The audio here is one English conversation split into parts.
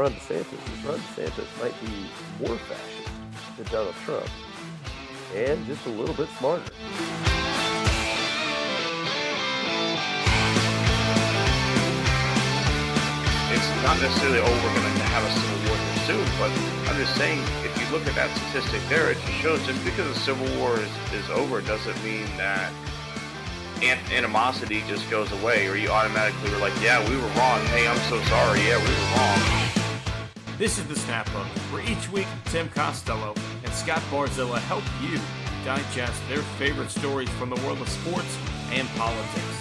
Ron DeSantis is Ron DeSantis might be more fascist than Donald Trump and just a little bit smarter. It's not necessarily, oh, we're going to have a civil war here soon, but I'm just saying, if you look at that statistic there, it just shows just because the civil war is, is over doesn't mean that animosity just goes away, or you automatically were like, yeah, we were wrong. Hey, I'm so sorry. Yeah, we were wrong. This is the Snap Hook, where each week Tim Costello and Scott Barzilla help you digest their favorite stories from the world of sports and politics.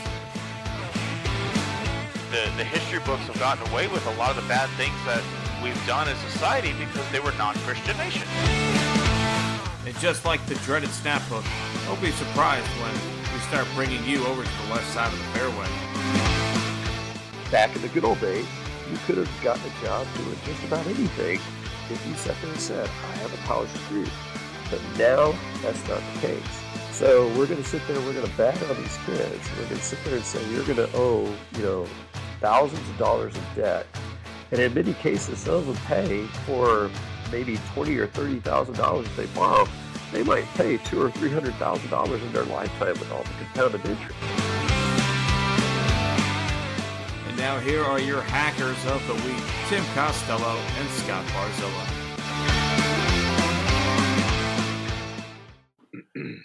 The, the history books have gotten away with a lot of the bad things that we've done as society because they were non-Christian nations. And just like the dreaded Snap Hook, don't be surprised when we start bringing you over to the left side of the fairway. Back in the good old days, you could have gotten a job doing just about anything if you sat there and said, I have a college degree. But now that's not the case. So we're going to sit there, we're going to bat on these kids. We're going to sit there and say, you're going to owe, you know, thousands of dollars in debt. And in many cases, some of them pay for maybe twenty or thirty thousand dollars they borrow. They might pay two or three hundred thousand dollars in their lifetime with all the compounded interest. Now here are your hackers of the week, Tim Costello and Scott Barzilla.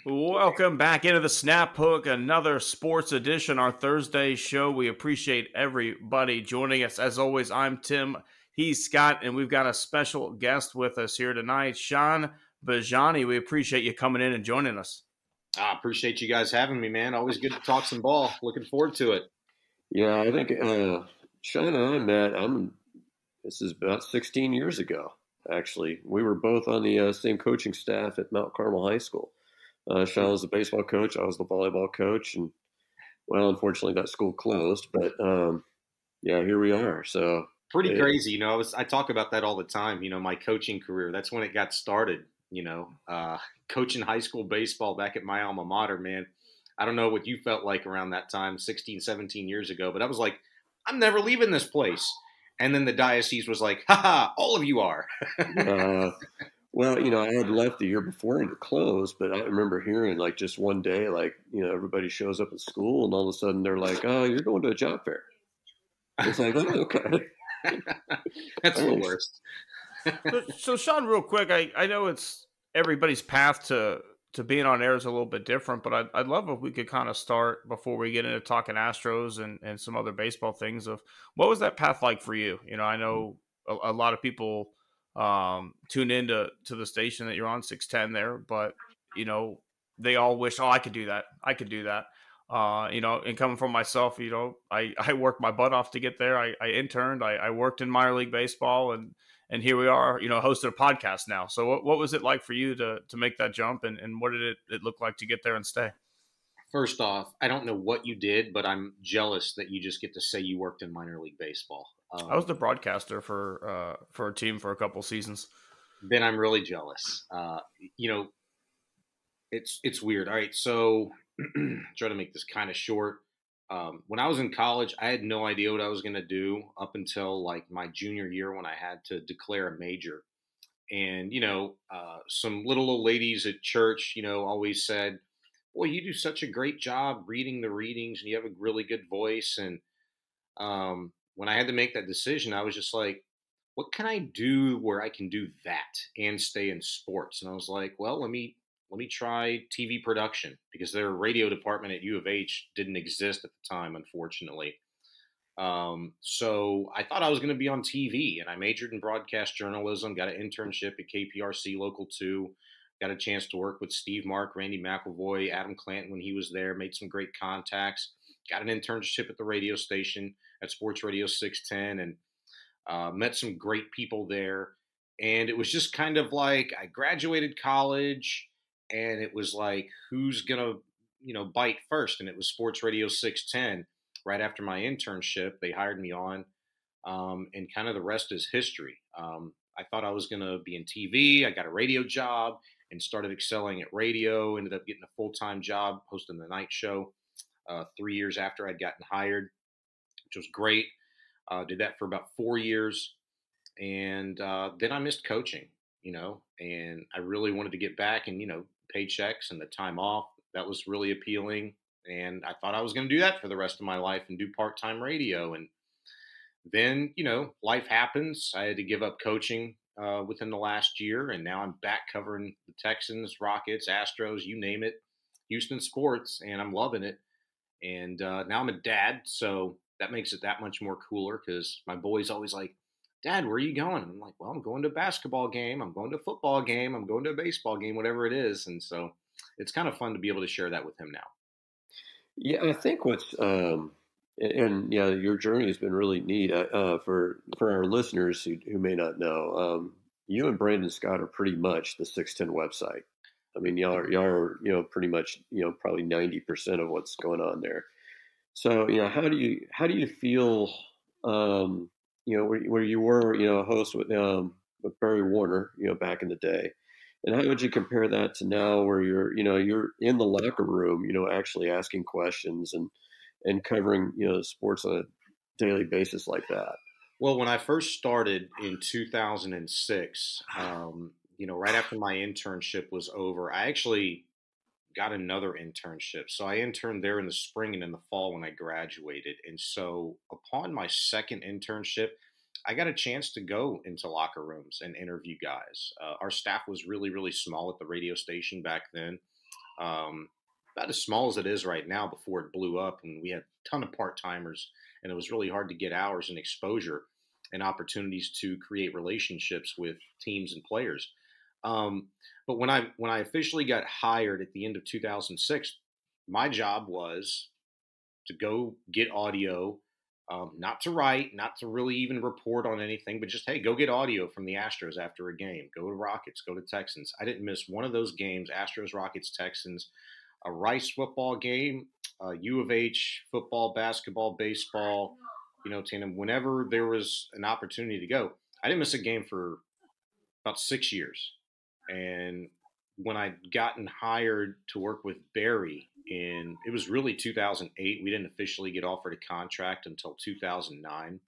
Welcome back into the Snap Hook, another sports edition, our Thursday show. We appreciate everybody joining us. As always, I'm Tim, he's Scott, and we've got a special guest with us here tonight, Shaun Bijani. We appreciate you coming in and joining us. I appreciate you guys having me, man. Always good to talk some ball. Looking forward to it. Yeah, I think uh, Shaun and I met. I'm. This is about 16 years ago. Actually, we were both on the uh, same coaching staff at Mount Carmel High School. Uh, Shaun was the baseball coach. I was the volleyball coach, and well, unfortunately, that school closed. But um, yeah, here we are. So pretty crazy, you know. I was I talk about that all the time. You know, my coaching career. That's when it got started. You know, uh, coaching high school baseball back at my alma mater, man. I don't know what you felt like around that time, 16, 17 years ago, but I was like, I'm never leaving this place. And then the diocese was like, ha, all of you are. uh, well, you know, I had left the year before and it closed, but I remember hearing like just one day, like, you know, everybody shows up at school and all of a sudden they're like, oh, you're going to a job fair. It's like, oh, okay. That's the worst. so, so, Shaun, real quick, I, I know it's everybody's path to to being on air is a little bit different, but I'd, I'd love if we could kind of start before we get into talking Astros and, and some other baseball things of what was that path like for you? You know, I know a, a lot of people – um, tune into to the station that you're on 610 there, but you know they all wish, oh, I could do that, I could do that. Uh, you know, and coming from myself, you know, I, I worked my butt off to get there. I, I interned, I, I worked in minor league baseball, and and here we are, you know, hosted a podcast now. So what, what was it like for you to to make that jump, and, and what did it, it look like to get there and stay? First off, I don't know what you did, but I'm jealous that you just get to say you worked in minor league baseball. Um, I was the broadcaster for uh, for a team for a couple seasons. Then I'm really jealous. Uh, you know, it's it's weird. All right, so try to make this kind of short. Um, when I was in college, I had no idea what I was going to do up until like my junior year when I had to declare a major. And you know, uh, some little old ladies at church, you know, always said, "Boy, you do such a great job reading the readings, and you have a really good voice." And um, when I had to make that decision, I was just like, what can I do where I can do that and stay in sports? And I was like, well, let me let me try TV production because their radio department at U of H didn't exist at the time, unfortunately. Um, so I thought I was going to be on TV, and I majored in broadcast journalism. Got an internship at KPRC Local Two. Got a chance to work with Steve Mark, Randy McIlvoy, Adam Clanton when he was there. Made some great contacts. Got an internship at the radio station at Sports Radio 610 and uh, met some great people there. And it was just kind of like I graduated college and it was like, who's to, you know, bite first? And it was Sports Radio 610 right after my internship. They hired me on. Um, and kind of the rest is history. Um, I thought I was to be in TV. I got a radio job and started excelling at radio. Ended up getting a full time job hosting the night show uh, three years after I'd gotten hired which was great. Uh, did that for about four years. and uh, then I missed coaching. You know, and I really wanted to get back, and you know, paychecks and the time off that was really appealing. And I thought I was going to do that for the rest of my life and do part time radio. And then, you know, life happens. I had to give up coaching uh, within the last year, and now I'm back covering the Texans, Rockets, Astros, you name it, Houston sports, and I'm loving it. And uh, now I'm a dad, so that makes it that much more cooler because my boy's always like, Dad, where are you going? I'm like, well, I'm going to a basketball game. I'm going to a football game. I'm going to a baseball game, whatever it is. And so it's kind of fun to be able to share that with him now. Yeah, I think what's um, and, and, yeah, your journey has been really neat. Uh, uh, for for our listeners who, who may not know, um, you and Brandon Scott are pretty much the Six Ten website. I mean, y'all are, y'all are you know pretty much you know probably ninety percent of what's going on there. So you know, how do you how do you feel? Um, you know, where, where you were, you know, a host with um, with Barry Warner, you know, back in the day, and how would you compare that to now, where you're, you know, you're in the locker room, you know, actually asking questions and and covering, you know, sports on a daily basis like that? Well, when I first started in 2006, um, you know, right after my internship was over, I actually got another internship. So I interned there in the spring and in the fall when I graduated. And so upon my second internship, I got a chance to go into locker rooms and interview guys. Uh, our staff was really, really small at the radio station back then. Um, about as small as it is right now before it blew up and we had a ton of part-timers and it was really hard to get hours and exposure and opportunities to create relationships with teams and players. Um, but when I when I officially got hired at the end of 2006, my job was to go get audio, um, not to write, not to really even report on anything, but just hey, go get audio from the Astros after a game. Go to Rockets, go to Texans. I didn't miss one of those games: Astros, Rockets, Texans, a Rice football game, uh, U of H football, basketball, baseball. You know, Tatum. Whenever there was an opportunity to go, I didn't miss a game for about six years. And when I'd gotten hired to work with Barry in, it was really 2008. We didn't officially get offered a contract until 2009.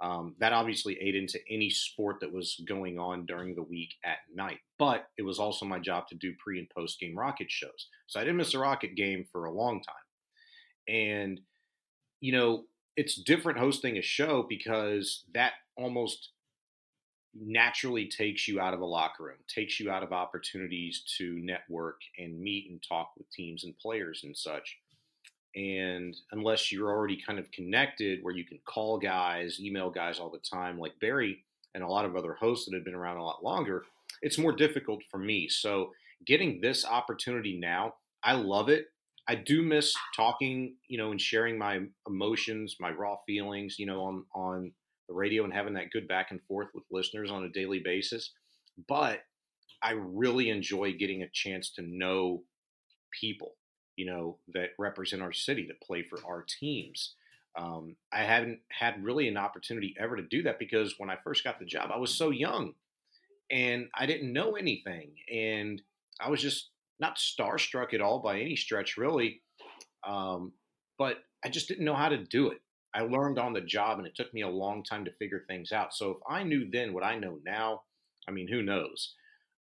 Um, that obviously ate into any sport that was going on during the week at night. But it was also my job to do pre and post game Rocket shows. So I didn't miss a Rocket game for a long time. And, you know, it's different hosting a show because that almost naturally takes you out of a locker room, takes you out of opportunities to network and meet and talk with teams and players and such. And unless you're already kind of connected where you can call guys, email guys all the time, like Barry and a lot of other hosts that have been around a lot longer, it's more difficult for me. So getting this opportunity now, I love it. I do miss talking, you know, and sharing my emotions, my raw feelings, you know, on on the radio and having that good back and forth with listeners on a daily basis. But I really enjoy getting a chance to know people, you know, that represent our city, that play for our teams. Um, I hadn't had really an opportunity ever to do that because when I first got the job, I was so young and I didn't know anything. And I was just not starstruck at all by any stretch, really. Um, but I just didn't know how to do it. I learned on the job and it took me a long time to figure things out. So if I knew then what I know now, I mean, who knows?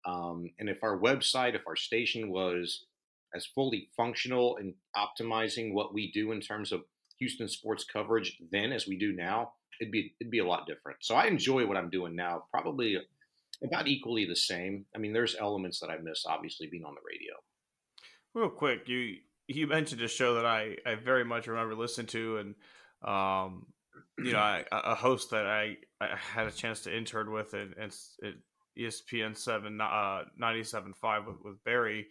Um, and if our website, if our station was as fully functional and optimizing what we do in terms of Houston sports coverage then as we do now, it'd be it'd be a lot different. So I enjoy what I'm doing now, probably about equally the same. I mean, there's elements that I miss, obviously, being on the radio. Real quick, you you mentioned a show that I I very much remember listening to and um, you know, I, a host that I, I had a chance to intern with at, at, ESPN seven uh, ninety seven five with, with Barry.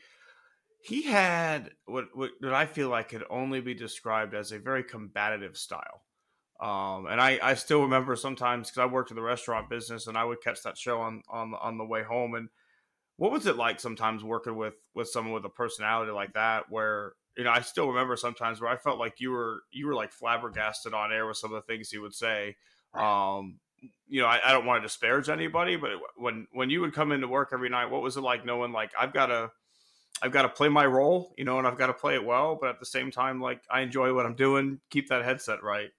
He had what, what what I feel like could only be described as a very combative style. Um, and I, I still remember sometimes because I worked in the restaurant business and I would catch that show on on on the way home. And what was it like sometimes working with with someone with a personality like that, where you know, I still remember sometimes where I felt like you were you were like flabbergasted on air with some of the things he would say. Um, you know, I, I, don't want to disparage anybody, but when when you would come into work every night, what was it like knowing like I've got to I've got to play my role, you know, and I've got to play it well, but at the same time, like I enjoy what I'm doing. Keep that headset right.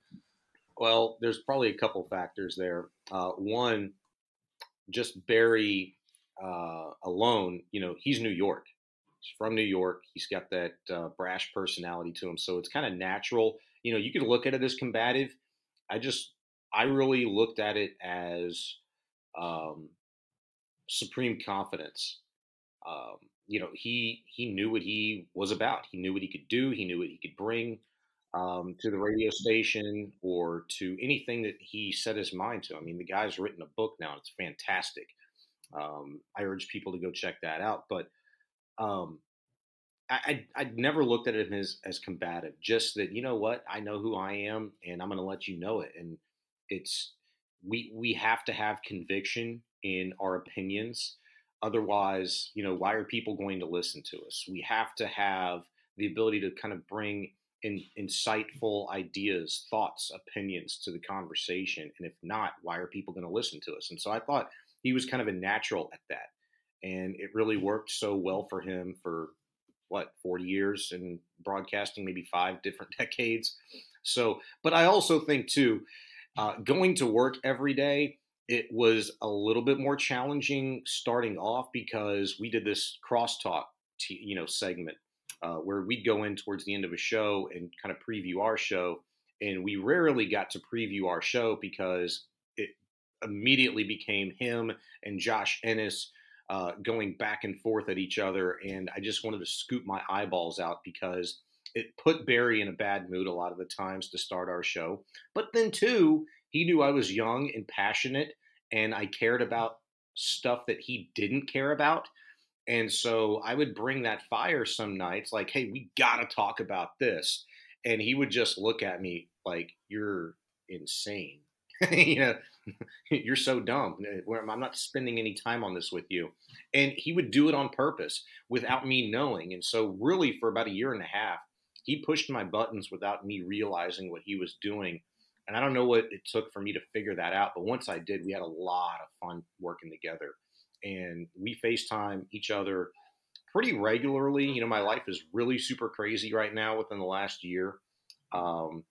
Well, there's probably a couple factors there. Uh, one, just Barry uh, alone, you know, he's New York. He's from New York. He's got that uh, brash personality to him, so it's kind of natural. You know, you could look at it as combative. I just, I really looked at it as um, supreme confidence. Um, you know, he he knew what he was about. He knew what he could do. He knew what he could bring um, to the radio station or to anything that he set his mind to. I mean, the guy's written a book now. It's fantastic. Um, I urge people to go check that out. But um, I, I, I never looked at him as, as combative. Just that you know what, I know who I am, and I'm going to let you know it. And it's we we have to have conviction in our opinions. Otherwise, you know, why are people going to listen to us? We have to have the ability to kind of bring in, insightful ideas, thoughts, opinions to the conversation. And if not, why are people going to listen to us? And so I thought he was kind of a natural at that. And it really worked so well for him for what, 40 years in broadcasting, maybe five different decades. So, but I also think too, uh, going to work every day, it was a little bit more challenging starting off because we did this crosstalk, t- you know, segment uh, where we'd go in towards the end of a show and kind of preview our show. And we rarely got to preview our show because it immediately became him and Josh Innes uh, going back and forth at each other. And I just wanted to scoop my eyeballs out because it put Barry in a bad mood a lot of the times to start our show. But then, too, he knew I was young and passionate and I cared about stuff that he didn't care about. And so I would bring that fire some nights, like, hey, we got to talk about this. And he would just look at me like, you're insane. you know, you're so dumb. I'm not spending any time on this with you. And he would do it on purpose without me knowing. And so, really, for about a year and a half, he pushed my buttons without me realizing what he was doing. And I don't know what it took for me to figure that out. But once I did, we had a lot of fun working together and we FaceTime each other pretty regularly. You know, my life is really super crazy right now within the last year. Um,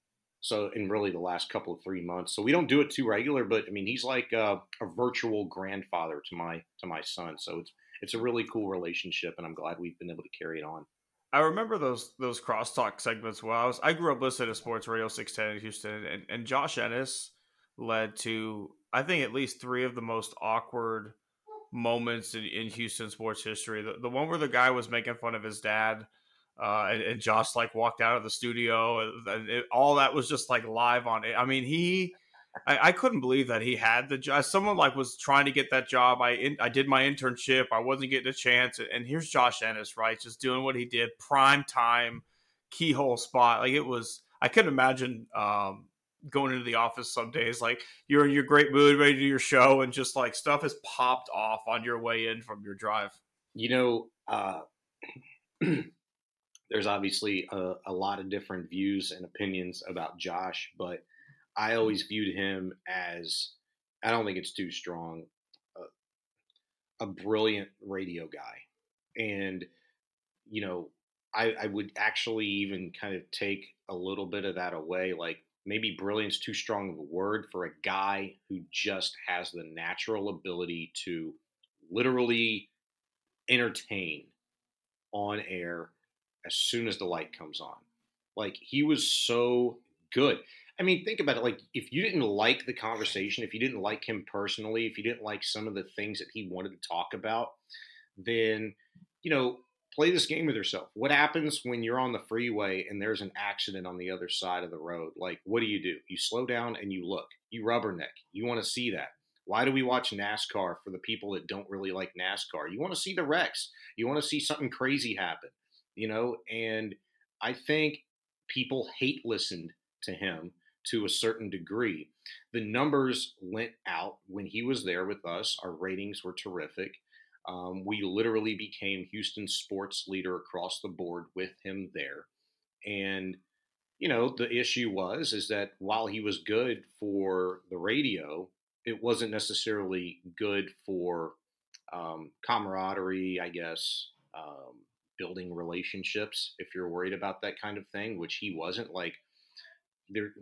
so, in really the last couple of three months, so we don't do it too regular. But I mean, he's like a, a virtual grandfather to my to my son. So it's it's a really cool relationship, and I'm glad we've been able to carry it on. I remember those those crosstalk segments. Well, I was I grew up listening to Sports Radio 610 in Houston, and, and Josh Innes led to I think at least three of the most awkward moments in, in Houston sports history. The, the one where the guy was making fun of his dad, uh, and, and Josh like walked out of the studio, and it, all that was just like live on it. I mean, he. I, I, couldn't believe that he had the job. Someone like was trying to get that job. I in, I did my internship. I wasn't getting a chance, and here's Josh Innes, right, just doing what he did, prime time, keyhole spot. Like it was. I couldn't imagine um, going into the office some days like you're in your great mood ready to do your show and just like stuff has popped off on your way in from your drive you know uh, there's obviously a, a, lot of different views and opinions about josh but i always viewed him as i don't think it's too strong uh, a brilliant radio guy. And you know I, I would actually even kind of take a little bit of that away like maybe brilliant's too strong of a word for a guy who just has the natural ability to literally entertain on air as soon as the light comes on. Like he was so good. I mean, think about it. Like, if you didn't like the conversation, if you didn't like him personally, if you didn't like some of the things that he wanted to talk about, then, you know, play this game with yourself. What happens when you're on the freeway and there's an accident on the other side of the road? Like, what do you do? You slow down and you look. You rubberneck. You want to see that. Why do we watch NASCAR for the people that don't really like NASCAR? You want to see the wrecks. You want to see something crazy happen, you know? And I think people hate listened to him to a certain degree. The numbers went out when he was there with us. Our ratings were terrific. Um, we literally became Houston sports leader across the board with him there. And, you know, the issue was is that while he was good for the radio, it wasn't necessarily good for um, camaraderie, I guess, um, building relationships if you're worried about that kind of thing, which he wasn't. Like, there,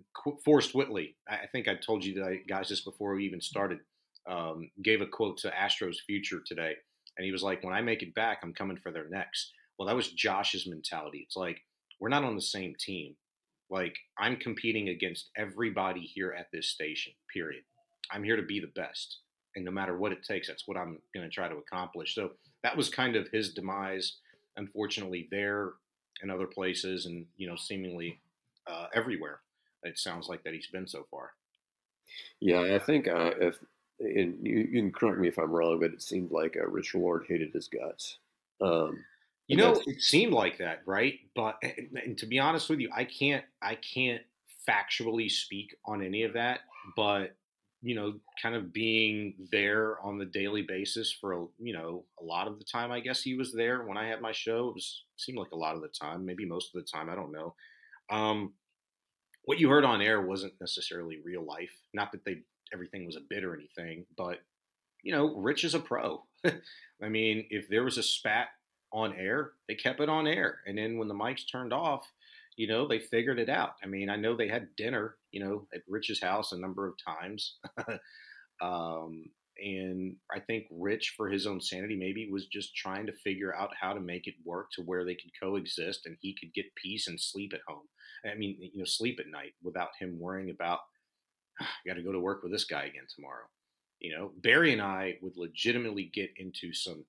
Forrest Whitley. I think I told you that guys just before we even started. Um, gave a quote to Astros future today, and he was like, "When I make it back, I'm coming for their necks." Well, that was Josh's mentality. It's like we're not on the same team. Like I'm competing against everybody here at this station. Period. I'm here to be the best, and no matter what it takes, that's what I'm going to try to accomplish. So that was kind of his demise. Unfortunately, there and other places, and you know, seemingly uh, everywhere. It sounds like that he's been so far. Yeah, I think uh, if and you, you, can correct me if I'm wrong, but it seemed like uh, Rich Lord hated his guts. Um, you know, it seemed like that, right? But and to be honest with you, I can't I can't factually speak on any of that. But you know, kind of being there on the daily basis for you know a lot of the time. I guess he was there when I had my show. It was seemed like a lot of the time, maybe most of the time. I don't know. Um, what you heard on air wasn't necessarily real life. Not that they everything was a bit or anything, but you know, Rich is a pro. I mean, if there was a spat on air, they kept it on air, and then when the mics turned off, you know, they figured it out. I mean, I know they had dinner, you know, at Rich's house a number of times. um, and I think Rich, for his own sanity, maybe was just trying to figure out how to make it work to where they could coexist and he could get peace and sleep at home. I mean, you know, sleep at night without him worrying about, I got to go to work with this guy again tomorrow. You know, Barry and I would legitimately get into some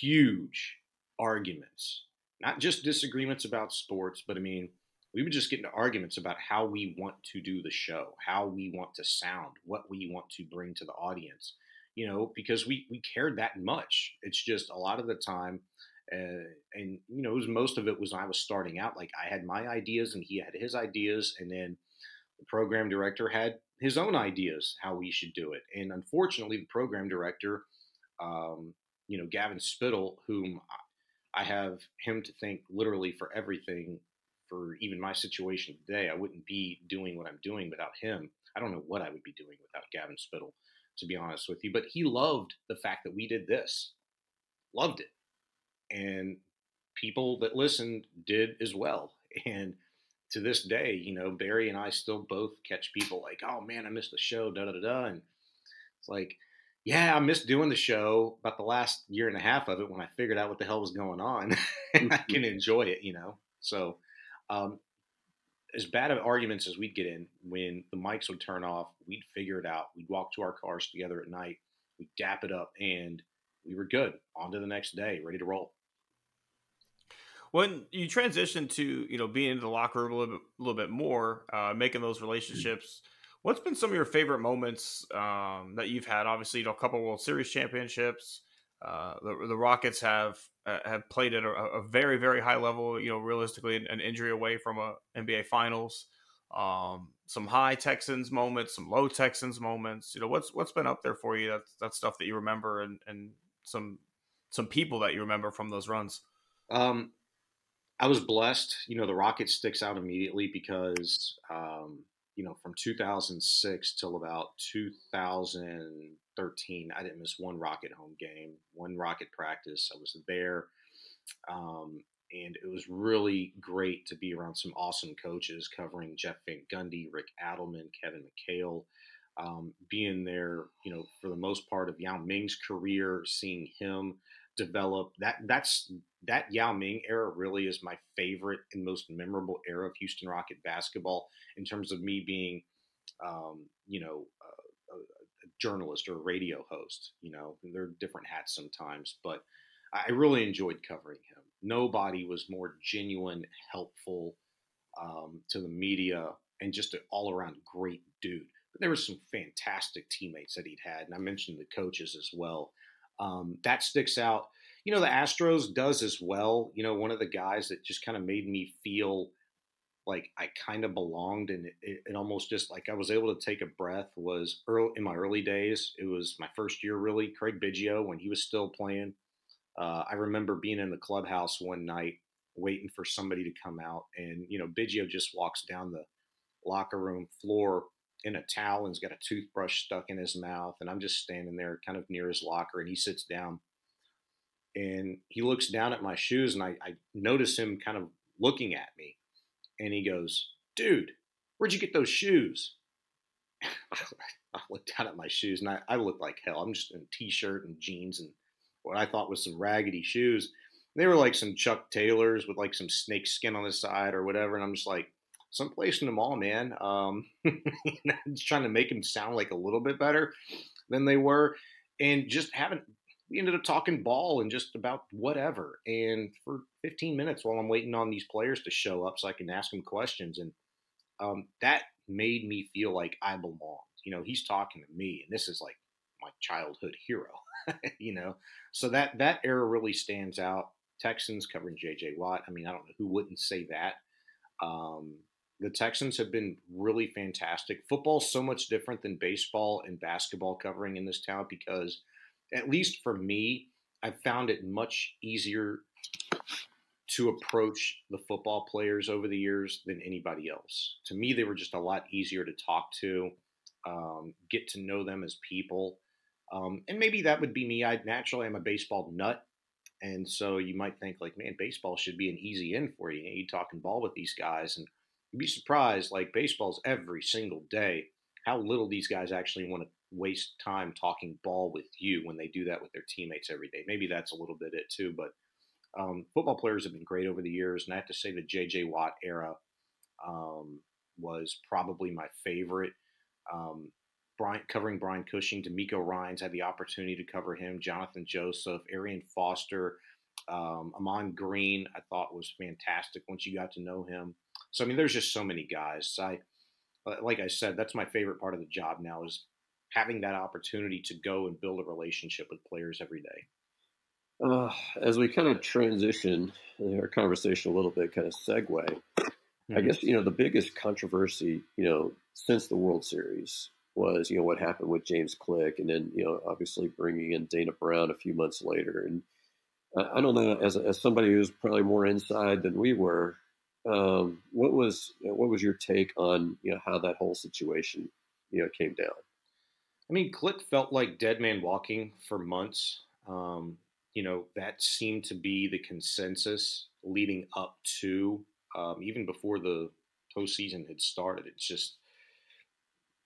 huge arguments not just disagreements about sports, but I mean, we would just get into arguments about how we want to do the show, how we want to sound, what we want to bring to the audience, you know, because we, we cared that much. It's just a lot of the time, uh, and, you know, was, most of it was I was starting out. Like I had my ideas and he had his ideas, and then the program director had his own ideas how we should do it. And unfortunately, the program director, um, you know, Gavin Spittle, whom I have him to thank literally for everything for even my situation today. I wouldn't be doing what I'm doing without him. I don't know what I would be doing without Gavin Spittle, to be honest with you. But he loved the fact that we did this, loved it. And people that listened did as well. And to this day, you know, Barry and I still both catch people like, oh man, I missed the show, da da da. And it's like, yeah, I missed doing the show about the last year and a half of it when I figured out what the hell was going on and I can mm-hmm. enjoy it, you know. So, um, as bad of arguments as we'd get in, when the mics would turn off, we'd figure it out. We'd walk to our cars together at night, we'd dap it up, and we were good. On to the next day, ready to roll. When you transition to you know being in the locker room a little bit, a little bit more, uh, making those relationships. What's been some of your favorite moments um, that you've had? Obviously, you know, a couple World Series championships. Uh, the, the Rockets have uh, have played at a, a, very very high level. You know, realistically, an injury away from a NBA Finals. Um, some high Texans moments, some low Texans moments. You know, what's what's been up there for you? That's that stuff that you remember, and and some some people that you remember from those runs. Um, I was blessed. You know, the Rockets sticks out immediately because um, you know, from 2006 till about 2013, I didn't miss one Rocket home game, one Rocket practice. I was there. Um, and it was really great to be around some awesome coaches covering Jeff Van Gundy, Rick Adelman, Kevin McHale, um, being there, you know, for the most part of Yao Ming's career, seeing him develop that that's that Yao Ming era really is my favorite and most memorable era of Houston Rocket basketball in terms of me being, um, you know, a, a, journalist or a radio host. You know, they're different hats sometimes, but I really enjoyed covering him. Nobody was more genuine, helpful um, to the media, and just an all around great dude. But there were some fantastic teammates that he'd had, and I mentioned the coaches as well. Um, that sticks out. You know, the Astros does as well. You know, one of the guys that just kind of made me feel like I kind of belonged and it, it, almost just like I was able to take a breath was early in my early days. It was my first year really, Craig Biggio when he was still playing. Uh, I remember being in the clubhouse one night waiting for somebody to come out and, you know, Biggio just walks down the locker room floor in a towel and he's got a toothbrush stuck in his mouth. And I'm just standing there kind of near his locker and he sits down and he looks down at my shoes and I, I notice him kind of looking at me and he goes, dude, Where'd you get those shoes? I looked down at my shoes and I, I looked like hell. I'm just in a t-shirt and jeans and what I thought was some raggedy shoes. They were like some Chuck Taylors with like some snake skin on the side or whatever. And I'm just like, someplace in the mall, man. Um, just trying to make them sound like a little bit better than they were. And just haven't, we ended up talking ball and just about whatever. And for 15 minutes while I'm waiting on these players to show up so I can ask them questions. And um, that made me feel like I belonged. You know, he's talking to me, and this is like my childhood hero. you know, so that that era really stands out. Texans covering J.J. Watt. I mean, I don't know who wouldn't say that. Um, the Texans have been really fantastic. Football's so much different than baseball and basketball covering in this town because, at least for me, I've found it much easier to approach the football players over the years than anybody else. To me, they were just a lot easier to talk to, um, get to know them as people. Um, and maybe that would be me. I naturally am a baseball nut. And so you might think like, man, baseball should be an easy in for you. You, know, you talking ball with these guys and you'd be surprised, like baseball's every single day, how little these guys actually want to waste time talking ball with you when they do that with their teammates every day. Maybe that's a little bit it too, but um, football players have been great over the years, and I have to say the J.J. Watt era um, was probably my favorite. Um, Brian, covering Brian Cushing, DeMeco Ryans had the opportunity to cover him. Jonathan Joseph, Arian Foster, um, Ahman Green, I thought was fantastic once you got to know him. So I mean, there's just so many guys. I, like I said, that's my favorite part of the job now is having that opportunity to go and build a relationship with players every day. Uh, as we kind of transition our conversation a little bit, kind of segue, mm-hmm. I guess, you know, the biggest controversy, you know, since the World Series was, you know, what happened with James Click and then, you know, obviously bringing in Dana Brown a few months later. And I, I don't know, as, as somebody who's probably more inside than we were, um, what was what was your take on you know how that whole situation you know came down? I mean, Click felt like dead man walking for months. Um, you know, that seemed to be the consensus leading up to um, even before the postseason had started. It's just,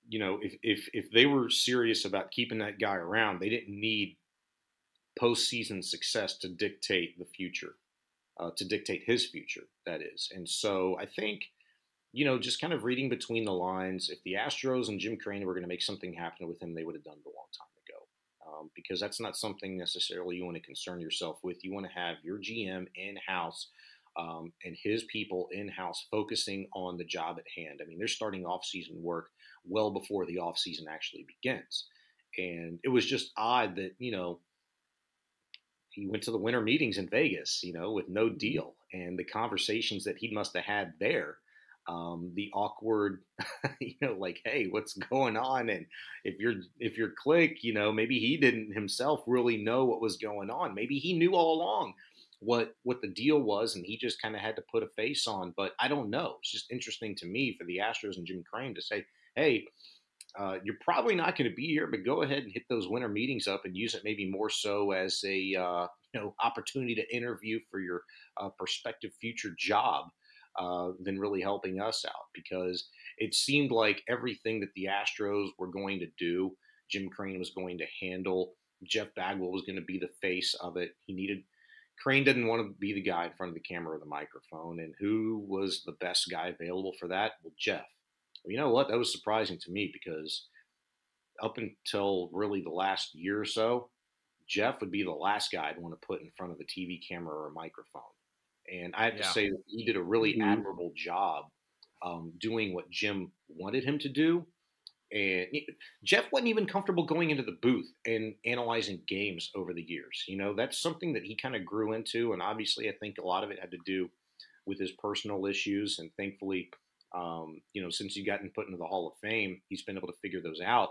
you know, if, if if they were serious about keeping that guy around, they didn't need postseason success to dictate the future, uh, to dictate his future. That is, and so I think, you know, just kind of reading between the lines, if the Astros and Jim Crane were going to make something happen with him, they would have done it a long time ago um, because that's not something necessarily you want to concern yourself with. You want to have your GM in house um, and his people in house focusing on the job at hand. I mean, they're starting off season work well before the off season actually begins. And it was just odd that, you know, he went to the winter meetings in Vegas, you know, with no deal. And the conversations that he must have had there um, the awkward, you know, like, hey, what's going on? And if you're if you're click, you know, maybe he didn't himself really know what was going on. Maybe he knew all along what what the deal was, and he just kind of had to put a face on. But I don't know. It's just interesting to me for the Astros and Jim Crane to say, hey. Uh, you're probably not going to be here, but go ahead and hit those winter meetings up and use it maybe more so as a uh, you know opportunity to interview for your uh, prospective future job uh, than really helping us out because it seemed like everything that the Astros were going to do, Jim Crane was going to handle. Jeff Bagwell was going to be the face of it. He needed Crane didn't want to be the guy in front of the camera or the microphone, and who was the best guy available for that? Well, Jeff. Well, you know what? That was surprising to me because up until really the last year or so, Jeff would be the last guy I'd want to put in front of a TV camera or a microphone. And I have to say that he did a really mm-hmm. admirable job um, doing what Jim wanted him to do. And Jeff wasn't even comfortable going into the booth and analyzing games over the years. You know, that's something that he kind of grew into. And obviously, I think a lot of it had to do with his personal issues. And thankfully, um, you know, since he's gotten put into the Hall of Fame, he's been able to figure those out.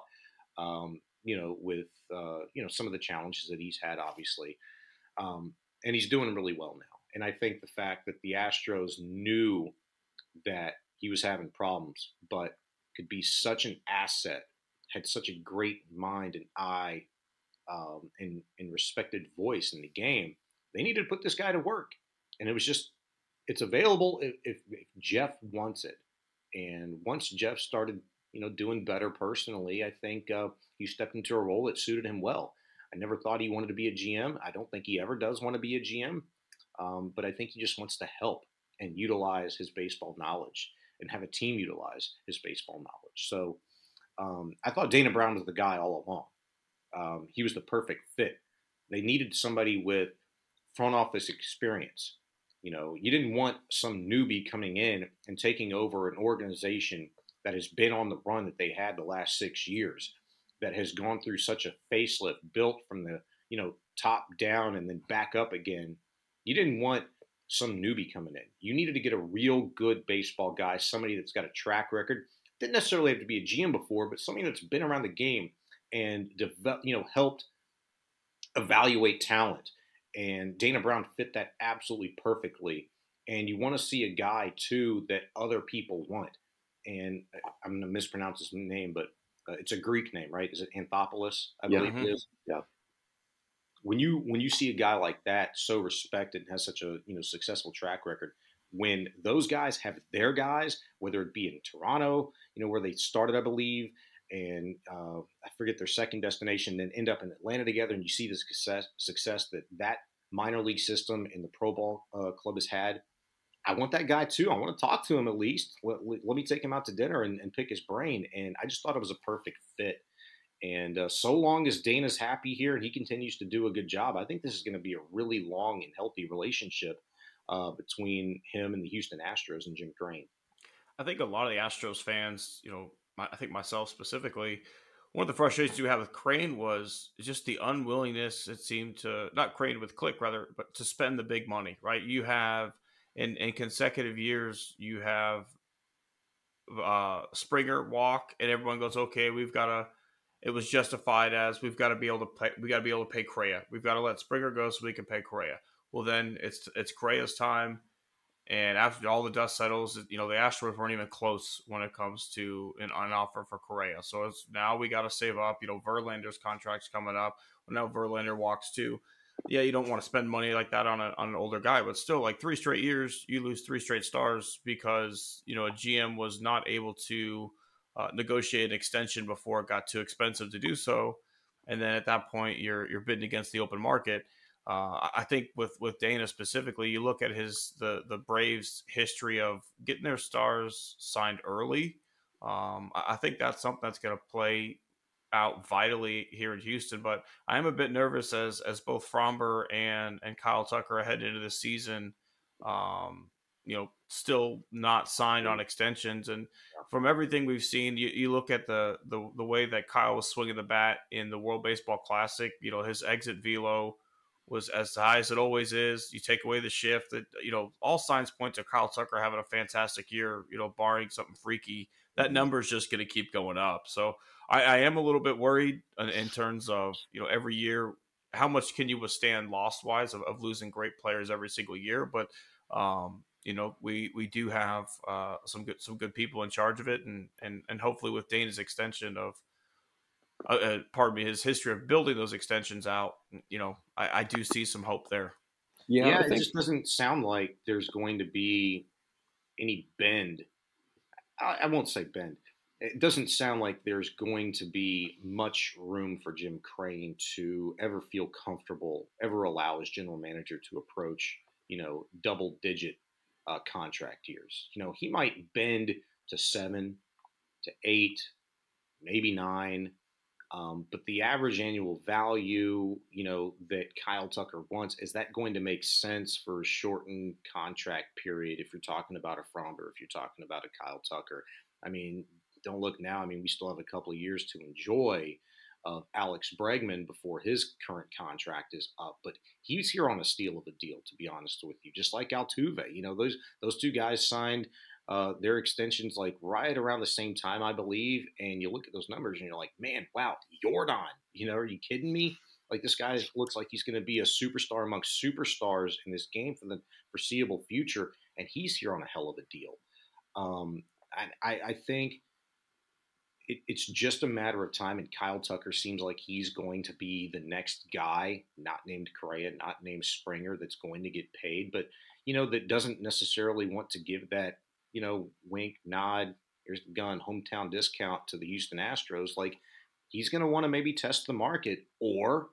Um, you know, with uh, you know some of the challenges that he's had, obviously, um, and he's doing really well now. And I think the fact that the Astros knew that he was having problems, but could be such an asset, had such a great mind and eye um, and, and respected voice in the game, they needed to put this guy to work. And it was just, it's available if, if, if Jeff wants it. And once Jeff started, you know, doing better personally, I think uh, he stepped into a role that suited him well. I never thought he wanted to be a GM. I don't think he ever does want to be a GM, um, but I think he just wants to help and utilize his baseball knowledge and have a team utilize his baseball knowledge. So um, I thought Dana Brown was the guy all along. Um, he was the perfect fit. They needed somebody with front office experience. You know, you didn't want some newbie coming in and taking over an organization that has been on the run that they had the last six years, that has gone through such a facelift, built from the you know top down and then back up again. You didn't want some newbie coming in. You needed to get a real good baseball guy, somebody that's got a track record. Didn't necessarily have to be a GM before, but somebody that's been around the game and develop, you know, helped evaluate talent and Dana Brown fit that absolutely perfectly. And you want to see a guy too that other people want. And I'm going to mispronounce his name, but uh, it's a Greek name, right? Is it Anthopoulos? I yeah. believe mm-hmm. it is. Yeah. When you when you see a guy like that, so respected, and has such a you know successful track record, when those guys have their guys, whether it be in Toronto, you know where they started, I believe, and uh, I forget their second destination, then end up in Atlanta together, and you see the success success that that minor league system and the pro ball uh, club has had. I want that guy too. I want to talk to him at least. Let, let me take him out to dinner and, and, pick his brain. And I just thought it was a perfect fit. And uh, so long as Dana's happy here and he continues to do a good job, I think this is going to be a really long and healthy relationship uh, between him and the Houston Astros and Jim Crane. I think a lot of the Astros fans, you know, I think myself specifically, one of the frustrations you have with Crane was just the unwillingness it seemed to not Crane with Click rather, but to spend the big money. Right? You have in in consecutive years, you have uh, Springer walk, and everyone goes, okay, we've got to. It was justified as we've got to be able to pay. We got to be able to pay Correa. We've got to let Springer go so we can pay Correa. Well, then it's it's Correa's time and after all the dust settles, you know the Astros weren't even close when it comes to an, an offer for Correa. So it's now we got to save up. You know Verlander's contract's coming up. Well, now Verlander walks too. Yeah, you don't want to spend money like that on, a, on an older guy, but still, like three straight years, you lose three straight stars because you know a GM was not able to uh, negotiate an extension before it got too expensive to do so, and then at that point, you're you're bidding against the open market uh, I think with with Dana specifically, you look at his the the Braves' history of getting their stars signed early. Um, I think that's something that's going to play out vitally here in Houston. But I am a bit nervous as as both Framber and and Kyle Tucker head into the season. Um, you know, still not signed on extensions, and from everything we've seen, you, you look at the, the the way that Kyle was swinging the bat in the World Baseball Classic. You know, his exit velo was as high as it always is. You take away the shift that you know all signs point to Kyle Tucker having a fantastic year. You know, barring something freaky, that mm-hmm. number is just going to keep going up. So I, I, am a little bit worried in, in, terms of you know every year how much can you withstand loss wise of, of, losing great players every single year. But um, you know we we do have uh, some good some good people in charge of it, and and and hopefully with Dana's extension of uh, uh, pardon me, his history of building those extensions out, you know, I, I do see some hope there. Yeah, yeah it just doesn't sound like there's going to be any bend. I, I won't say bend. It doesn't sound like there's going to be much room for Jim Crane to ever feel comfortable, ever allow his general manager to approach, you know, double digit uh, contract years. You know, he might bend to seven, to eight, maybe nine, um, but the average annual value, you know, that Kyle Tucker wants, is that going to make sense for a shortened contract period if you're talking about a Framber, if you're talking about a Kyle Tucker? I mean, don't look now. I mean, we still have a couple of years to enjoy of Alex Bregman before his current contract is up. But he's here on a steal of a deal, to be honest with you. Just like Altuve, you know, those those two guys signed uh, their extensions like right around the same time, I believe. And you look at those numbers and you're like, man, wow, Jordan, you know, are you kidding me? Like this guy looks like he's going to be a superstar amongst superstars in this game for the foreseeable future, and he's here on a hell of a deal. Um, I, I think it, it's just a matter of time, and Kyle Tucker seems like he's going to be the next guy, not named Correa, not named Springer, that's going to get paid, but you know that doesn't necessarily want to give that you know, wink, nod, here's the gun, hometown discount to the Houston Astros. Like he's going to want to maybe test the market, or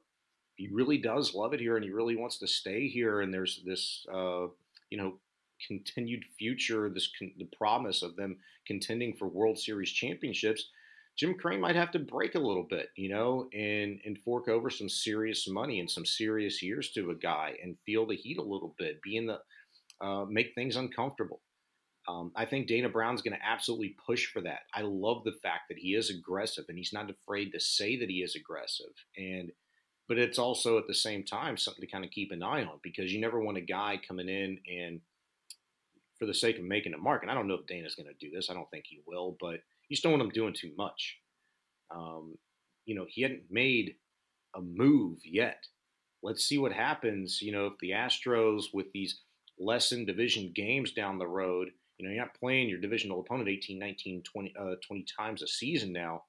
he really does love it here and he really wants to stay here, and there's this, uh, you know, continued future, this con- the promise of them contending for World Series championships. Jim Crane might have to break a little bit, you know, and and fork over some serious money and some serious years to a guy and feel the heat a little bit, be in the uh, make things uncomfortable. Um, I think Dana Brown's going to absolutely push for that. I love the fact that he is aggressive and he's not afraid to say that he is aggressive. And but it's also at the same time something to kind of keep an eye on because you never want a guy coming in and for the sake of making a mark. And I don't know if Dana's going to do this. I don't think he will, but you just don't want him doing too much. Um, you know, he hadn't made a move yet. Let's see what happens. You know, if the Astros with these lessened division games down the road, you know, you're not playing your divisional opponent 18, 19, 20, uh, 20 times a season now.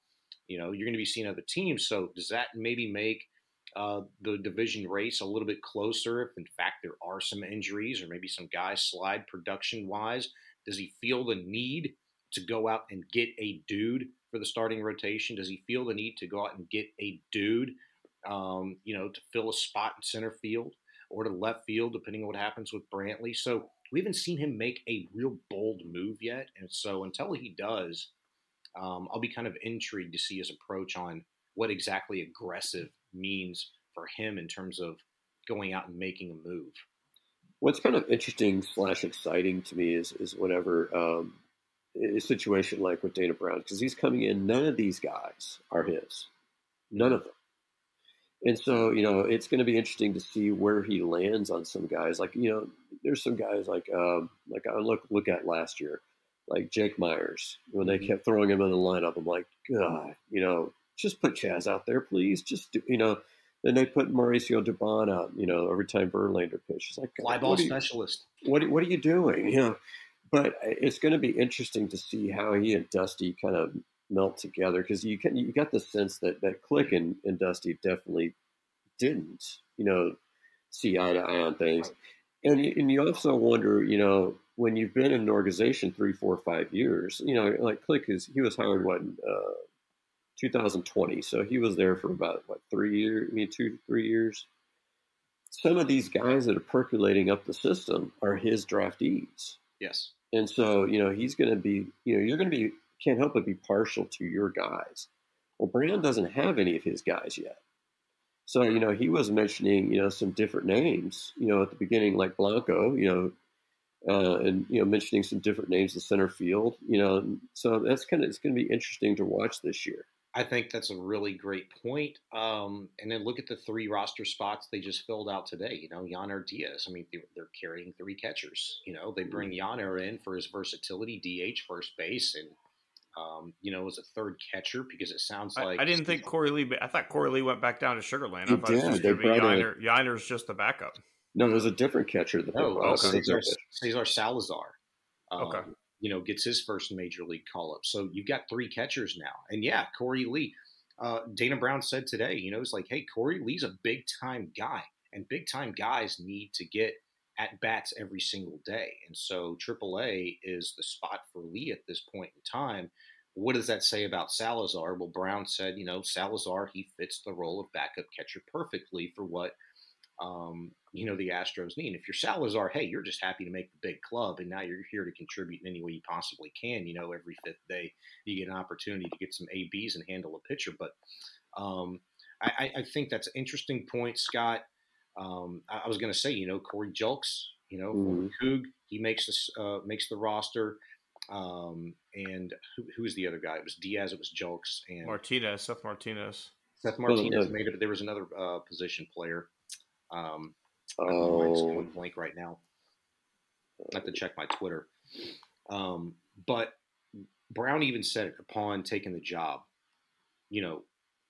You know, you're going to be seeing other teams. So does that maybe make uh, the division race a little bit closer if, in fact, there are some injuries or maybe some guys slide production wise? Does he feel the need to go out and get a dude for the starting rotation? Does he feel the need to go out and get a dude, um, you know, to fill a spot in center field or to left field, depending on what happens with Brantley? So we haven't seen him make a real bold move yet. And so until he does, um, I'll be kind of intrigued to see his approach on what exactly aggressive means for him in terms of going out and making a move. What's kind of interesting slash exciting to me is is whenever um, a situation like with Dana Brown because he's coming in. None of these guys are his, none of them. And so you know it's going to be interesting to see where he lands on some guys. Like you know, there's some guys like um, like I look look at last year, like Jake Meyers when they mm-hmm. kept throwing him in the lineup. I'm like, God, you know, just put Chas out there, please. Just do, you know. Then they put Mauricio Dubon out, you know, every time Verlander pitches. Like fly ball specialist. what what are you doing? You know, but it's going to be interesting to see how he and Dusty kind of melt together because you can you got the sense that that Click and, and Dusty definitely didn't you know see eye to eye on things, and and you also wonder you know when you've been in an organization three, four, five years, you know like Click is he was hired what uh, 2020, so he was there for about what three years, I mean two three years. Some of these guys that are percolating up the system are his draftees. Yes. And so, you know, he's going to be, you know, you're going to be, can't help but be partial to your guys. Well, Brown doesn't have any of his guys yet. So, you know, he was mentioning, you know, some different names, you know, at the beginning, like Blanco, you know, uh, and, you know, mentioning some different names in center field, you know, so that's kind of, it's going to be interesting to watch this year. I think that's a really great point. Um, and then look at the three roster spots they just filled out today. You know, Yainer Diaz. I mean, they're, they're carrying three catchers. You know, they bring Yainer in for his versatility, DH, first base, and um, you know, as a third catcher because it sounds like I, I didn't think Korey Lee. I thought Korey Lee went back down to Sugarland. I thought did. it was just They gonna be brought Yainer's Yainer's just the backup. No, there's a different catcher that oh, okay. Cesar- Cesar, Salazar. Um, Okay. You know, gets his first major league call up. So you've got three catchers now, and yeah, Korey Lee. Uh, Dana Brown said today, you know, it's like, hey, Korey Lee's a big time guy, and big time guys need to get at bats every single day. And so AAA is the spot for Lee at this point in time. What does that say about Salazar? Well, Brown said, you know, Salazar, he fits the role of backup catcher perfectly for what, um, you know, the Astros need. If you're Salazar, hey, you're just happy to make the big club, and now you're here to contribute in any way you possibly can. You know, every fifth day you get an opportunity to get some ABs and handle a pitcher. But um, I, I think that's an interesting point, Scott. Um, I, I was going to say, you know, Corey Julks, you know, Mhm. Coog, he makes this uh, makes the roster. Um, and who, who was the other guy? It was Diaz. It was Julks and Martinez, Seth Martinez. Seth Martinez made it. But there was another uh, position player. Um, my mind's Oh, going blank right now. I have to check my Twitter. Um, but Brown even said it upon taking the job. You know,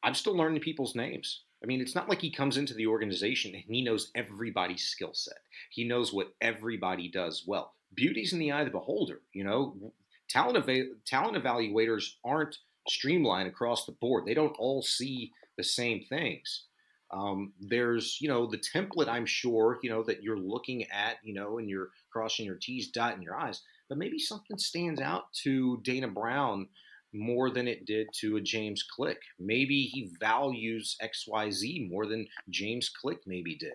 I'm still learning people's names. I mean, it's not like he comes into the organization and he knows everybody's skill set. He knows what everybody does well. Beauty's in the eye of the beholder. You know, talent talent evaluators aren't streamlined across the board. They don't all see the same things. Um, there's, you know, the template, I'm sure, you know, that you're looking at, you know, and you're crossing your T's, dotting your I's, but maybe something stands out to Dana Brown more than it did to a James Click. Maybe he values XYZ more than James Click maybe did.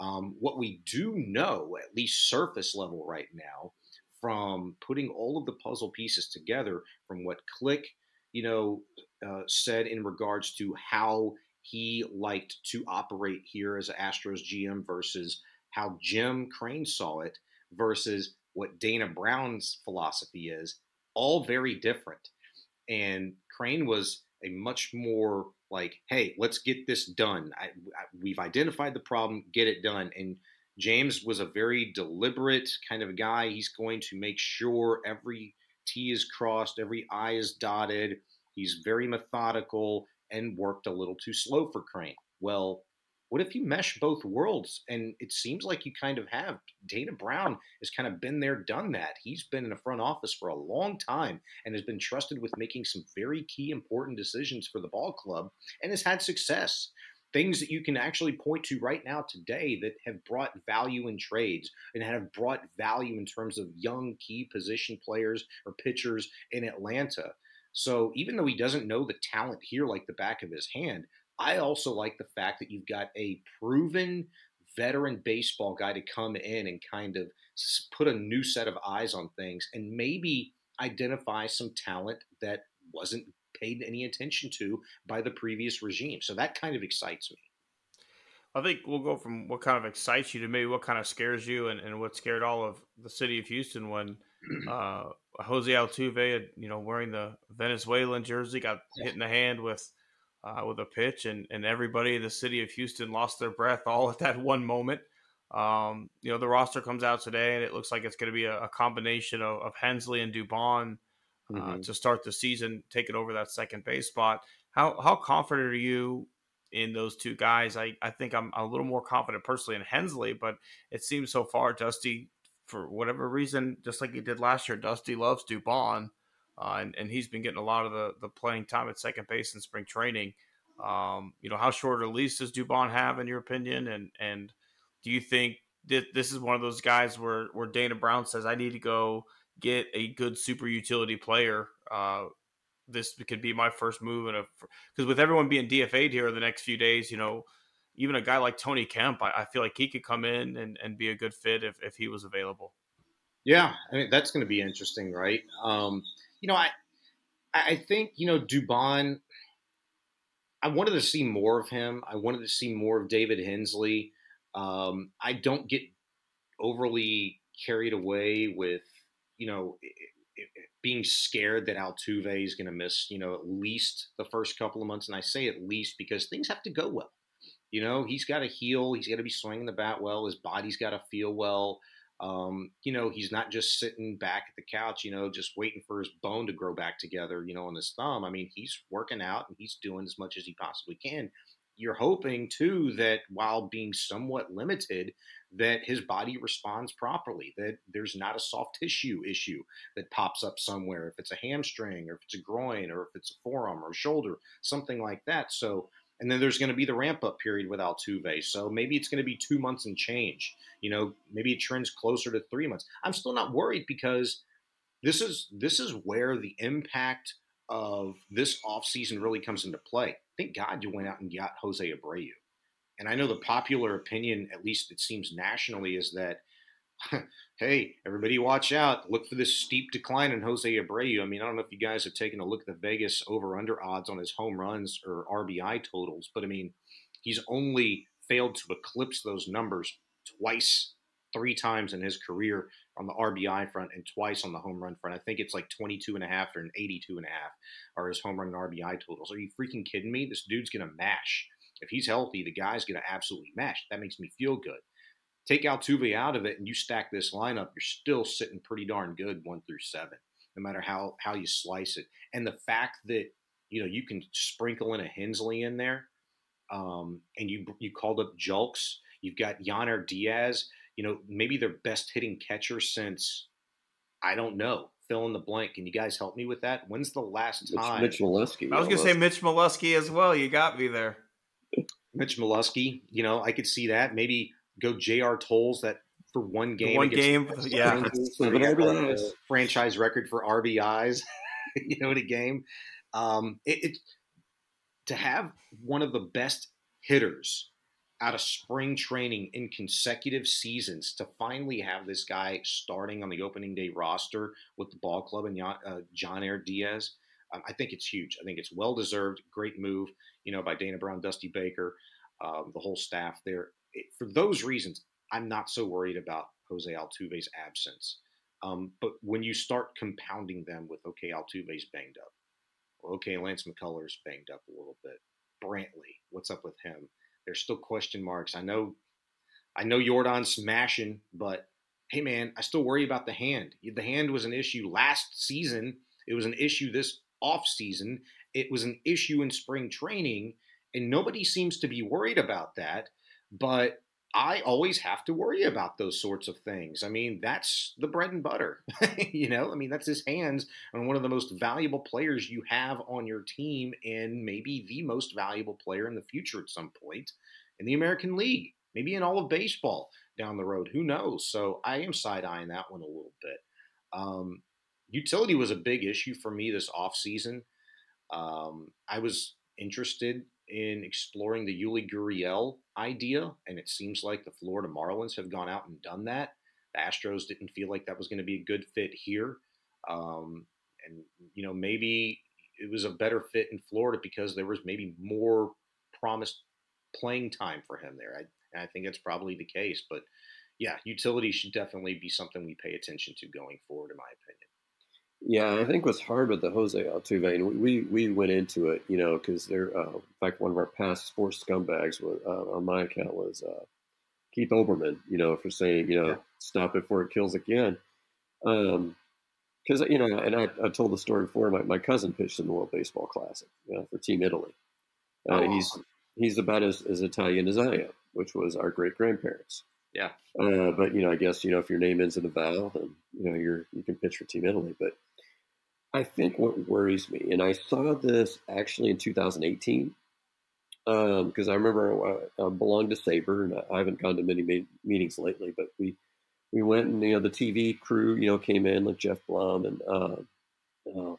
Um, what we do know, at least surface level right now, from putting all of the puzzle pieces together, from what Click, you know, uh, said in regards to how he liked to operate here as Astros GM versus how Jim Crane saw it versus what Dana Brown's philosophy is, all very different. And Crane was a much more like, hey, let's get this done. I, I, we've identified the problem, get it done. And James was a very deliberate kind of guy. He's going to make sure every T is crossed, every I is dotted. He's very methodical and worked a little too slow for Crane. Well, what if you mesh both worlds? And it seems like you kind of have. Dana Brown has kind of been there, done that. He's been in the front office for a long time and has been trusted with making some very key, important decisions for the ball club and has had success. Things that you can actually point to right now today that have brought value in trades and have brought value in terms of young key position players or pitchers in Atlanta. So even though he doesn't know the talent here like the back of his hand, I also like the fact that you've got a proven veteran baseball guy to come in and kind of put a new set of eyes on things and maybe identify some talent that wasn't paid any attention to by the previous regime. So that kind of excites me. I think we'll go from what kind of excites you to maybe what kind of scares you and, and what scared all of the city of Houston when uh, Jose Altuve, you know, wearing the Venezuelan jersey, got hit in the hand with uh, with a pitch, and and everybody in the city of Houston lost their breath all at that one moment. Um, you know, the roster comes out today, and it looks like it's going to be a, a, combination of, of Hensley and Dubon uh, mm-hmm. to start the season, taking over that second base spot. How how confident are you in those two guys? I, I think I'm a little more confident personally in Hensley, but it seems so far Dusty for whatever reason, just like he did last year, Dusty loves Dubon, uh, and, and he's been getting a lot of the, the playing time at second base in spring training. Um, you know, how short a lease does Dubon have, in your opinion? And and do you think that this is one of those guys where, where Dana Brown says, I need to go get a good super utility player? Uh, this could be my first move. And because with everyone being DFA'd here in the next few days, you know, even a guy like Tony Kemp, I, I, feel like he could come in and, and be a good fit if, if he was available. Yeah, I mean that's going to be interesting, right? Um, you know, I I think you know Dubon. I wanted to see more of him. I wanted to see more of David Hensley. Um, I don't get overly carried away with you know being scared that Altuve is going to miss you know at least the first couple of months, and I say at least because things have to go well. You know, he's got to heal. He's got to be swinging the bat well. His body's got to feel well. Um, you know, he's not just sitting back at the couch, you know, just waiting for his bone to grow back together, you know, on his thumb. I mean, he's working out and he's doing as much as he possibly can. You're hoping too that while being somewhat limited, that his body responds properly, that there's not a soft tissue issue that pops up somewhere, if it's a hamstring or if it's a groin or if it's a forearm or a shoulder, something like that. So and then there's going to be the ramp up period with Altuve. So maybe it's going to be two months and change. You know, maybe it trends closer to three months. I'm still not worried because this is this is where the impact of this offseason really comes into play. Thank God you went out and got Jose Abreu. And I know the popular opinion, at least it seems nationally, is that hey, everybody watch out. Look for this steep decline in Jose Abreu. I mean, I don't know if you guys have taken a look at the Vegas over under odds on his home runs or RBI totals, but I mean, he's only failed to eclipse those numbers twice, three times in his career on the RBI front and twice on the home run front. I think it's like 22 and a half or an 82 and a half are his home run and RBI totals. Are you freaking kidding me? This dude's going to mash. If he's healthy, the guy's going to absolutely mash. That makes me feel good. Take Altuve out of it, and you stack this lineup, you're still sitting pretty darn good one through seven, no matter how how you slice it. And the fact that you know you can sprinkle in a Hensley in there, um, and you you called up Julks, You've got Yainer Diaz. You know maybe their best hitting catcher since I don't know fill in the blank. Can you guys help me with that? When's the last time? Mitch, Mitch Meluskey. I was going to say Mitch Meluskey as well. You got me there. Mitch Meluskey, you know, I could see that. Maybe go J.R. Towles that for one game. One game, yeah. Seven RBIs. Franchise record for RBIs, you know, in a game. Um, it, it to have one of the best hitters out of spring training in consecutive seasons to finally have this guy starting on the opening day roster with the ball club and uh, Air Diaz. Um, I think it's huge. I think it's well deserved. Great move, you know, by Dana Brown, Dusty Baker, um, the whole staff there. For those reasons, I'm not so worried about Jose Altuve's absence. Um, but when you start compounding them with, okay, Altuve's banged up. Okay, Lance McCullers banged up a little bit. Brantley, what's up with him? There's still question marks. I know, I know Yordan's smashing, but hey, man, I still worry about the hand. The hand was an issue last season. It was an issue this off season. It was an issue in spring training, and nobody seems to be worried about that. But I always have to worry about those sorts of things. I mean, that's the bread and butter. you know, I mean, that's his hands on one of the most valuable players you have on your team, and maybe the most valuable player in the future at some point in the American League, maybe in all of baseball down the road. Who knows? So I am side eyeing that one a little bit. Um, utility was a big issue for me this offseason. Um, I was interested in exploring the Yuli Gurriel idea, and it seems like the Florida Marlins have gone out and done that. The Astros didn't feel like that was going to be a good fit here, um, and you know maybe it was a better fit in Florida because there was maybe more promised playing time for him there. I, I think that's probably the case, but yeah, utility should definitely be something we pay attention to going forward, in my opinion. Yeah, I think what's hard with the Jose Altuve, and we we went into it, you know, because they're uh, in fact one of our past sports scumbags was, uh, on my account was uh, Keith Olbermann, you know, for saying you know yeah. stop it before it kills again, because um, you know, and I, I told the story before. My, my cousin pitched in the World Baseball Classic you know, for Team Italy. Uh, oh, he's he's about as, as Italian as I am, which was our great grandparents. Yeah. Uh, but you know, I guess you know if your name ends in a vowel, then you know you're you can pitch for Team Italy. But I think what worries me, and I saw this actually in 2018, because um, I remember I, I, belonged to SABR, and I haven't gone to many ma- meetings lately, but we we went and you know the TV crew you know came in like Geoff Blum and uh, uh,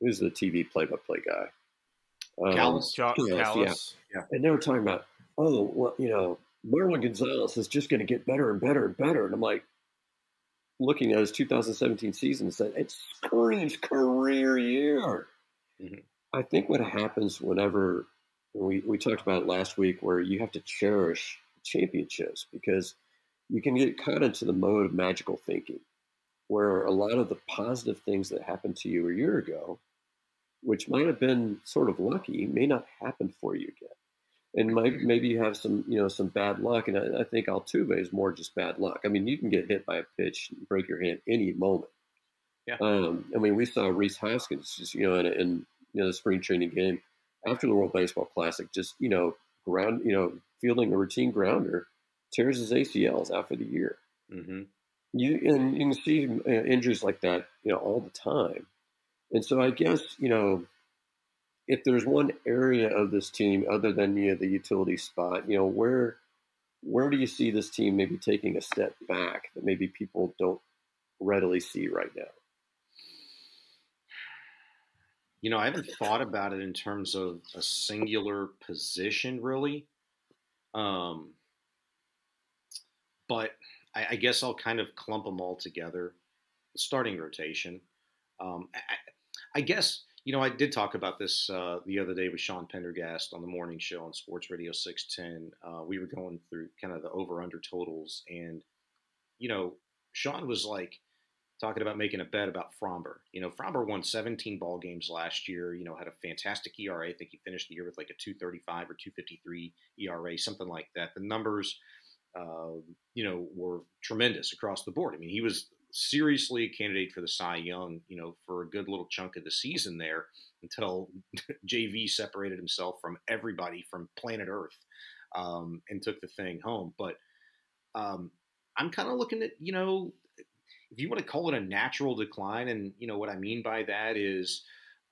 who's the TV play-by-play guy? Um, Kalas. Kalas, yeah. yeah, and they were talking about oh well you know Marwin Gonzalez is just going to get better and better and better, and I'm like, looking at his 2017 season and said it's Scream's career year. Mm-hmm. I think what happens whenever we, we talked about last week where you have to cherish championships because you can get caught into the mode of magical thinking where a lot of the positive things that happened to you a year ago, which might have been sort of lucky, may not happen for you again and maybe you have some you know some bad luck. And I, I, think Altuve is more just bad luck. I mean, you can get hit by a pitch, and break your hand any moment. Yeah. Um, I mean, we saw Rhys Hoskins just you know in, in you know the spring training game after the World Baseball Classic, just you know ground you know fielding a routine grounder, tears his ACLs out for the year. Mm-hmm. You and you can see uh, injuries like that you know all the time. And so I guess you know if there's one area of this team other than you know, the utility spot, you know, where where do you see this team maybe taking a step back that maybe people don't readily see right now? You know, I haven't thought about it in terms of a singular position, really. Um, but I, I guess I'll kind of clump them all together. starting rotation. Um, I, I guess you know, I did talk about this uh, the other day with Sean Pendergast on the morning show on Sports Radio 610. Uh, we were going through kind of the over under totals, and, you know, Sean was like talking about making a bet about Framber. You know, Framber won 17 ball games last year, you know, had a fantastic ERA. I think he finished the year with like a 235 or 253 ERA, something like that. The numbers, uh, you know, were tremendous across the board. I mean, he was seriously a candidate for the Cy Young, you know, for a good little chunk of the season there until JV separated himself from everybody from planet Earth um, and took the thing home. But um, I'm kind of looking at, you know, if you want to call it a natural decline, and you know what I mean by that is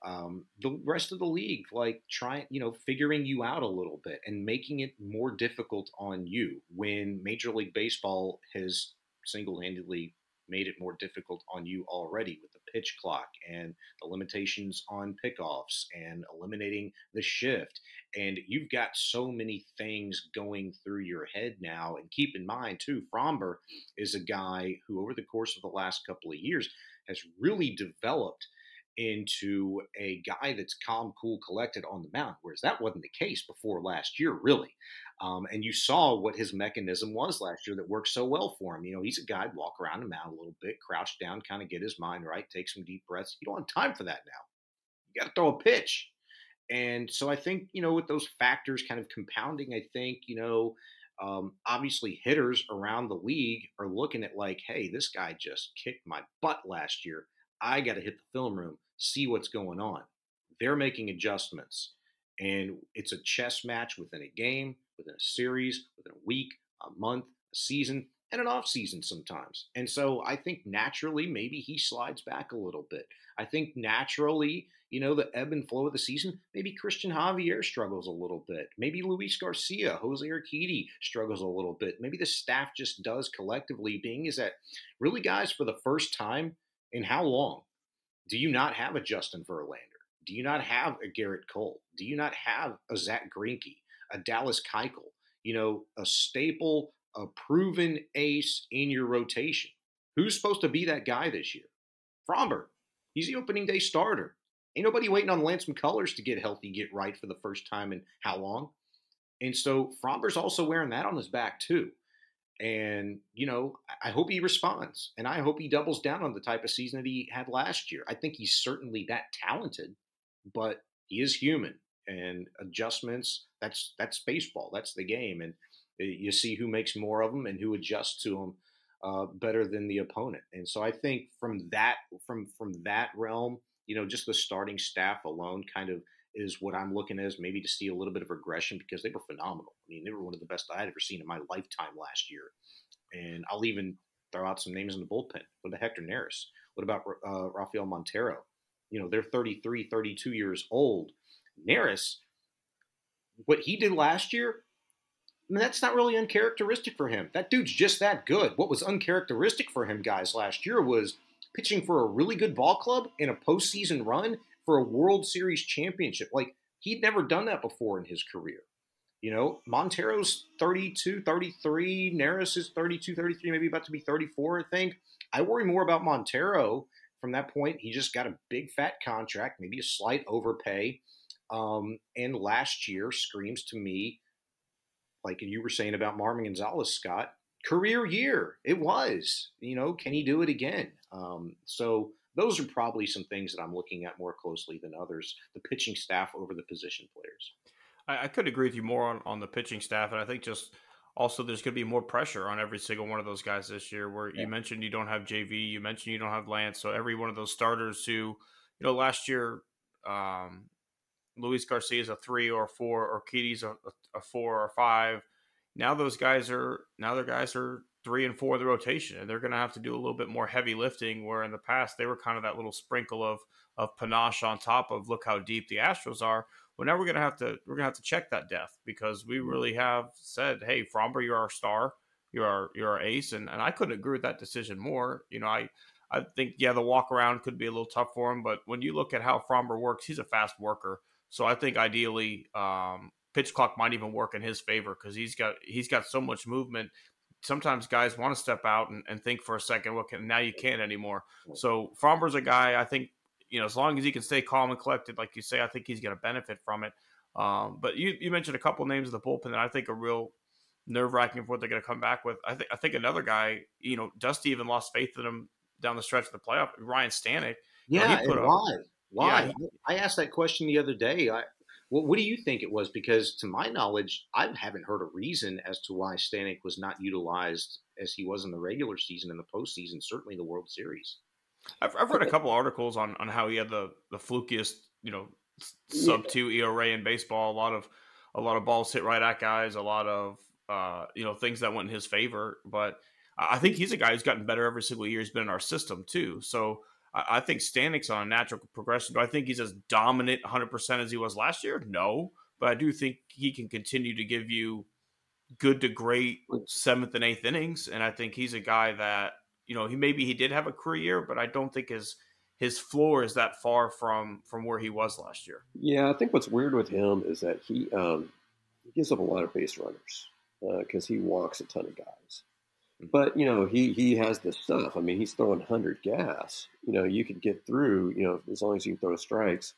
um, the rest of the league like trying you know figuring you out a little bit and making it more difficult on you when major league baseball has single-handedly made it more difficult on you already with the pitch clock and the limitations on pickoffs and eliminating the shift. And you've got so many things going through your head now. And keep in mind too Framber is a guy who over the course of the last couple of years has really developed into a guy that's calm, cool, collected on the mound, whereas that wasn't the case before last year, really. Um, and you saw what his mechanism was last year that worked so well for him. You know, he's a guy walk around the mound a little bit, crouch down, kind of get his mind right, take some deep breaths. You don't have time for that now. You got to throw a pitch. And so I think, you know, with those factors kind of compounding, I think, you know, um, obviously hitters around the league are looking at like, hey, this guy just kicked my butt last year. I got to hit the film room see what's going on. They're making adjustments. And it's a chess match within a game, within a series, within a week, a month, a season, and an off season sometimes. And so I think naturally, maybe he slides back a little bit. I think naturally, you know, the ebb and flow of the season, maybe Christian Javier struggles a little bit. Maybe Luis Garcia, Jose Urquidy struggles a little bit. Maybe the staff just does collectively, being is that really, guys, for the first time in how long? Do you not have a Justin Verlander? Do you not have a Gerrit Cole? Do you not have a Zack Greinke, a Dallas Keuchel? You know, a staple, a proven ace in your rotation. Who's supposed to be that guy this year? Framber. He's the opening day starter. Ain't nobody waiting on Lance McCullers to get healthy, get right for the first time in how long? And so Framber's also wearing that on his back too. And, you know, I hope he responds and I hope he doubles down on the type of season that he had last year. I think he's certainly that talented, but he is human and adjustments. That's, that's baseball. That's the game. And uh, you see who makes more of them and who adjusts to them uh, better than the opponent. And so I think from that, from, from that realm, you know, just the starting staff alone kind of is what I'm looking at as maybe to see a little bit of regression because they were phenomenal. I mean, they were one of the best I had ever seen in my lifetime last year. And I'll even throw out some names in the bullpen. What about Hector Neris? What about uh, Rafael Montero? You know, they're 33, 32 years old. Neris, what he did last year, I mean, that's not really uncharacteristic for him. That dude's just that good. What was uncharacteristic for him, guys, last year was pitching for a really good ball club in a postseason run for a World Series championship. Like he'd never done that before in his career. You know, Montero's 32, 33, Neris is 32, 33, maybe about to be 34, I think. I worry more about Montero from that point. He just got a big fat contract, maybe a slight overpay. Um, and last year screams to me, like you were saying about Marvin Gonzalez, Scott, career year. It was. You know, can he do it again? Um, so those are probably some things that I'm looking at more closely than others. The pitching staff over the position players. I, I could agree with you more on, on the pitching staff, and I think just also there's going to be more pressure on every single one of those guys this year. Where yeah. you mentioned you don't have JV, you mentioned you don't have Lance, so every one of those starters who, you know, last year, um, Luis Garcia is a three or a four, Urquidy's a, a four or five. Now those guys are now their guys are three and four of the rotation, and they're going to have to do a little bit more heavy lifting. Where in the past they were kind of that little sprinkle of of panache on top of look how deep the Astros are. Well, now we're going to have to we're going to have to check that depth because we mm-hmm. really have said, hey, Framber, you're our star, you're our you're our ace, and and I couldn't agree with that decision more. You know, I. I think yeah, the walk around could be a little tough for him, but when you look at how Framber works, he's a fast worker. So I think ideally, um, pitch clock might even work in his favor because he's got he's got so much movement sometimes guys want to step out and, and think for a second. What can now you can't anymore. So Framber's a guy I think you know as long as he can stay calm and collected, like you say, I think he's going to benefit from it. Um, but you you mentioned a couple names of the bullpen that I think are real nerve wracking for what they're going to come back with. I think I think another guy, you know, Dusty even lost faith in him down the stretch of the playoff. Ryne Stanek. Yeah, you know, why? Why? Yeah, he, I asked that question the other day. I, what, what do you think it was? Because to my knowledge, I haven't heard a reason as to why Stanek was not utilized as he was in the regular season and the postseason, certainly the World Series. I've, I've read a couple articles on, on how he had the, the flukiest, you know, sub two ERA in baseball. A lot of a lot of balls hit right at guys. A lot of uh, you know things that went in his favor. But I think he's a guy who's gotten better every single year. He's been in our system too. So I, think Stanek's on a natural progression. Do I think he's as dominant 100% as he was last year? No, but I do think he can continue to give you good to great seventh and eighth innings, and I think he's a guy that you know he maybe he did have a career year, but I don't think his his floor is that far from from where he was last year. Yeah, I think what's weird with him is that he um, he gives up a lot of base runners because uh, he walks a ton of guys. But you know he he has the stuff. I mean, he's throwing hundred gas. You know, you can get through. You know, as long as you can throw strikes.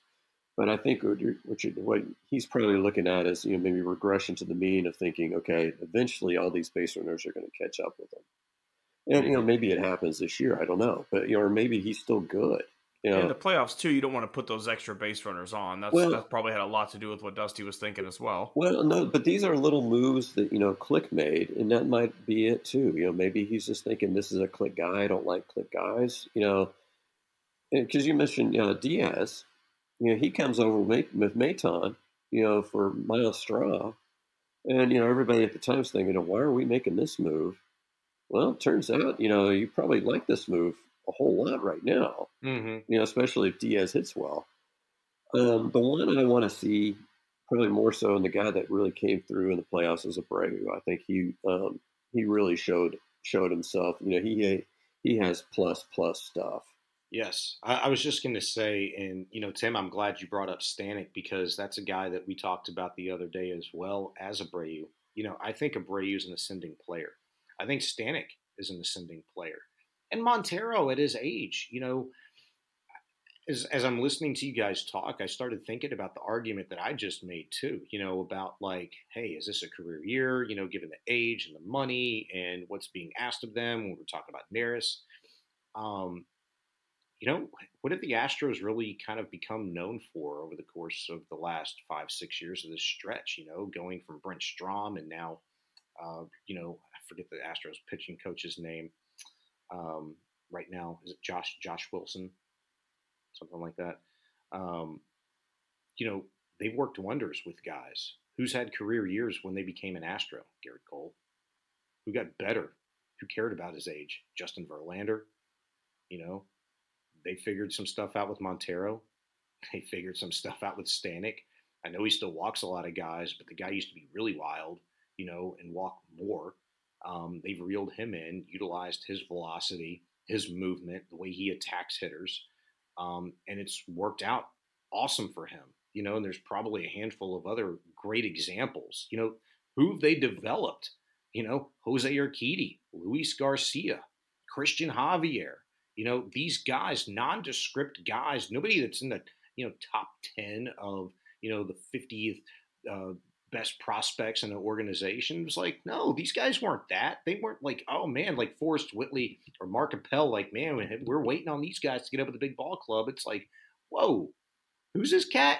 But I think what, what, what, he's probably looking at is you know maybe regression to the mean of thinking, okay, eventually all these base runners are going to catch up with him. And you know maybe it happens this year. I don't know, but you know, or maybe he's still good. You know, in the playoffs too, you don't want to put those extra base runners on. That's well, that probably had a lot to do with what Dusty was thinking as well. Well, no, but these are little moves that you know Click made, and that might be it too. You know, maybe he's just thinking this is a Click guy. I don't like Click guys. You know, because you mentioned you know, Diaz. You know, he comes over with, with Maton. You know, for Myles Straw, and you know everybody at the time was thinking, why are we making this move? Well, it turns out, you know, you probably like this move a whole lot right now. Mm-hmm. You know, especially if Diaz hits well. Um, the one I want to see probably more so in the guy that really came through in the playoffs is Abreu. I think he um, he really showed showed himself. You know, he he has plus plus stuff. Yes, I, I was just going to say, and you know, Tim, I'm glad you brought up Stanek because that's a guy that we talked about the other day as well as Abreu. You know, I think Abreu is an ascending player. I think Stanek is an ascending player and Montero at his age, you know, as, as I'm listening to you guys talk, I started thinking about the argument that I just made too, you know, about like, hey, is this a career year, you know, given the age and the money and what's being asked of them when we're talking about Neris. Um, you know, what have the Astros really kind of become known for over the course of the last five, six years of this stretch? You know, going from Brent Strom and now, uh, you know, I forget the Astros pitching coach's name um, right now. Is it Josh Josh Wilson, something like that? Um, you know, they've worked wonders with guys who's had career years when they became an Astro. Gerrit Cole, who got better, who cared about his age. Justin Verlander, you know, they figured some stuff out with Montero. They figured some stuff out with Stanek. I know he still walks a lot of guys, but the guy used to be really wild, you know, and walk more. Um, they've reeled him in, utilized his velocity, his movement, the way he attacks hitters, um, and it's worked out awesome for him. You know, and there's probably a handful of other great examples. You know, who have they developed? You know, Jose Urquidy, Luis Garcia, Christian Javier. You know, these guys, nondescript guys, nobody that's in the you know top ten of you know the 50th uh, best prospects in the organization. It was like, no, these guys weren't that. They weren't like, oh man, like Forrest Whitley or Mark Appel, like, man, we're waiting on these guys to get up at the big ball club. It's like, whoa, who's this cat?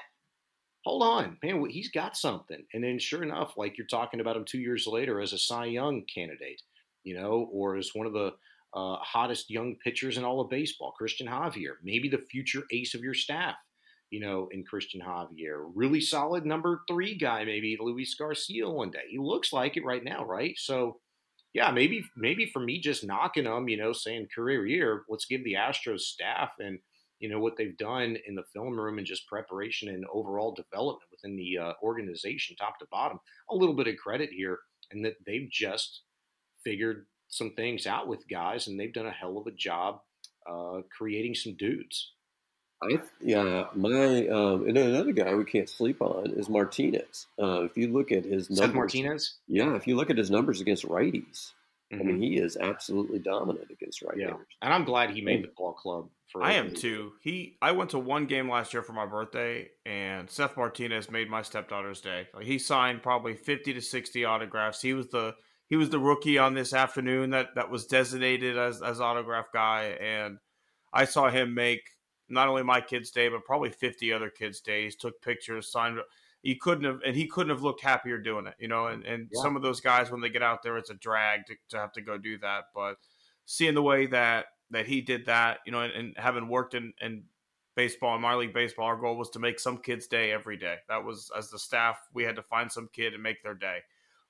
Hold on, man, he's got something. And then sure enough, like you're talking about him two years later as a Cy Young candidate, you know, or as one of the uh, hottest young pitchers in all of baseball, Christian Javier, maybe the future ace of your staff you know, in Christian Javier. Really solid number three guy, maybe Luis Garcia one day. He looks like it right now, right? So, yeah, maybe maybe for me just knocking them, you know, saying career year, let's give the Astros staff and you know what they've done in the film room and just preparation and overall development within the uh, organization, top to bottom, a little bit of credit here, and that they've just figured some things out with guys, and they've done a hell of a job uh, creating some dudes. I yeah, my um, and another guy we can't sleep on is Martinez. Uh, if you look at his numbers, Seth Martinez. Yeah, if you look at his numbers against righties, mm-hmm. I mean mm-hmm. he is absolutely dominant against right Yeah, and I'm glad he made the ball club. For I am too. He I went to one game last year for my birthday, and Seth Martinez made my stepdaughter's day. Like, he signed probably fifty to sixty autographs. He was the he was the rookie on this afternoon that that was designated as as autograph guy, and I saw him make not only my kid's day, but probably 50 other kids' days, took pictures, signed. He couldn't have, and he couldn't have looked happier doing it, you know. And, and yeah. some of those guys, when they get out there, it's a drag to, to have to go do that. But seeing the way that that he did that, you know, and, and having worked in, in baseball and minor league baseball, our goal was to make some kid's day every day. That was as the staff, we had to find some kid and make their day.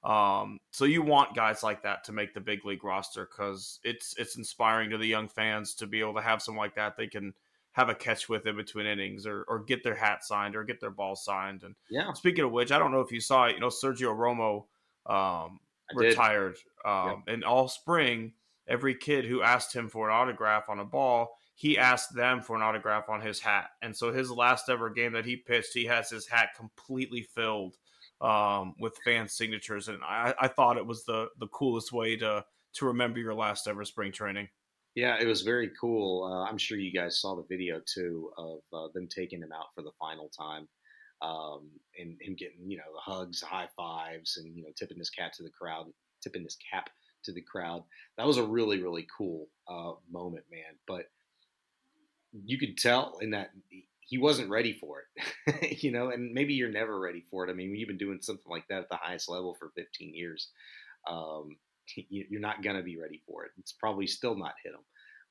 Um, so you want guys like that to make the big league roster because it's it's inspiring to the young fans to be able to have someone like that they can have a catch with in between innings or, or get their hat signed or get their ball signed. And yeah, speaking of which, I don't know if you saw it. You know, Sergio Romo um, retired, um, yep. and all spring, every kid who asked him for an autograph on a ball, he asked them for an autograph on his hat. And so his last ever game that he pitched, he has his hat completely filled um, with fan signatures, and I, I thought it was the the coolest way to to remember your last ever spring training. Yeah, it was very cool. Uh, I'm sure you guys saw the video too of uh, them taking him out for the final time, um, and him getting you know the hugs, high fives, and you know tipping his cap to the crowd, tipping his cap to the crowd. That was a really really cool uh, moment, man. But you could tell in that he wasn't ready for it, you know, and maybe you're never ready for it. I mean, you've been doing something like that at the highest level for 15 years. Um, you're not going to be ready for it. It's probably still not hit him,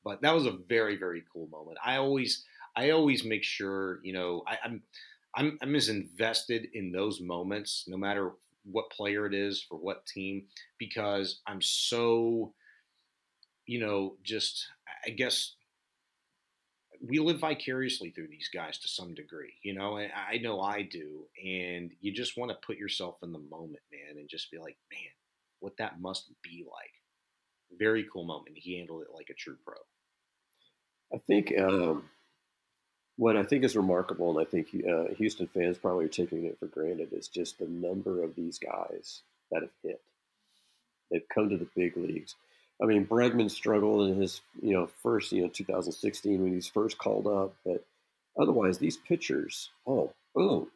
but that was a very, very cool moment. I always, I always make sure, you know, I, I'm, I'm, I'm as invested in those moments, no matter what player it is for what team, because I'm so, you know, just, I guess we live vicariously through these guys to some degree, you know, and I know I do. And you just want to put yourself in the moment, man, and just be like, man, what that must be like. Very cool moment. He handled it like a true pro. I think um, what I think is remarkable, and I think uh, Houston fans probably are taking it for granted, is just the number of these guys that have hit. They've come to the big leagues. I mean, Bregman struggled in his, you know, first, you know, 2016 when he's first called up, but otherwise, these pitchers, oh, boom.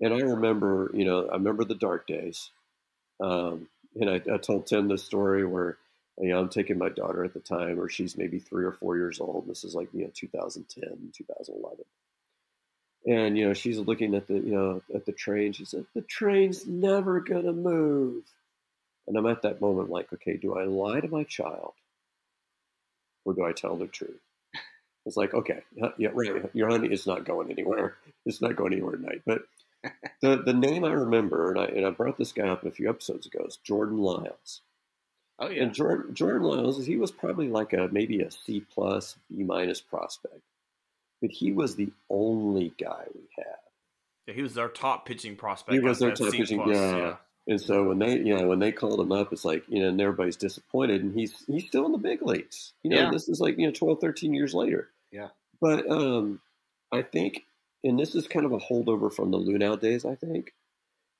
And I remember, you know, I remember the dark days. Um, and I, I, told Tim this story where, you know, I'm taking my daughter at the time, or she's maybe three or four years old. This is like, you know, 2010, 2011. And, you know, she's looking at the, you know, at the train. She said, the train's never going to move. And I'm at that moment like, okay, do I lie to my child or do I tell the truth? It's like, okay, yeah, right. Your honey is not going anywhere. It's not going anywhere tonight. But the the name I remember, and I and I brought this guy up a few episodes ago, is Jordan Lyles. Oh yeah. And Jordan Jordan Lyles, he was probably like a maybe a C plus, B minus prospect, but he was the only guy we had. Yeah, he was our top pitching prospect. He was our top C pitching. Plus, yeah. yeah. And so when they, you know, when they called him up, it's like, you know, and everybody's disappointed and he's, he's still in the big leagues. You know, yeah. this is like, you know, 12, 13 years later. Yeah. But um, I think, and this is kind of a holdover from the Luhnow days, I think,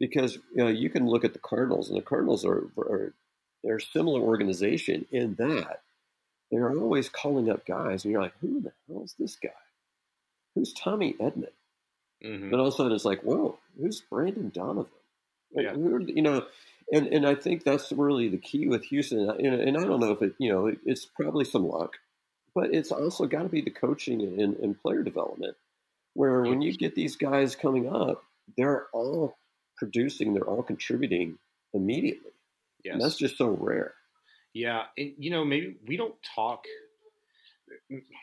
because, you know, you can look at the Cardinals and the Cardinals are, are they're a similar organization in that they're always calling up guys and you're like, who the hell is this guy? Who's Tommy Edman? Mm-hmm. And all of a sudden it's like, whoa, who's Brendan Donovan? Yeah. You know, and, and I think that's really the key with Houston. And, and I don't know if it, you know, it's probably some luck, but it's also got to be the coaching and, and player development, where when you get these guys coming up, they're all producing, they're all contributing immediately. Yes. And that's just so rare. Yeah. And, you know, maybe we don't talk,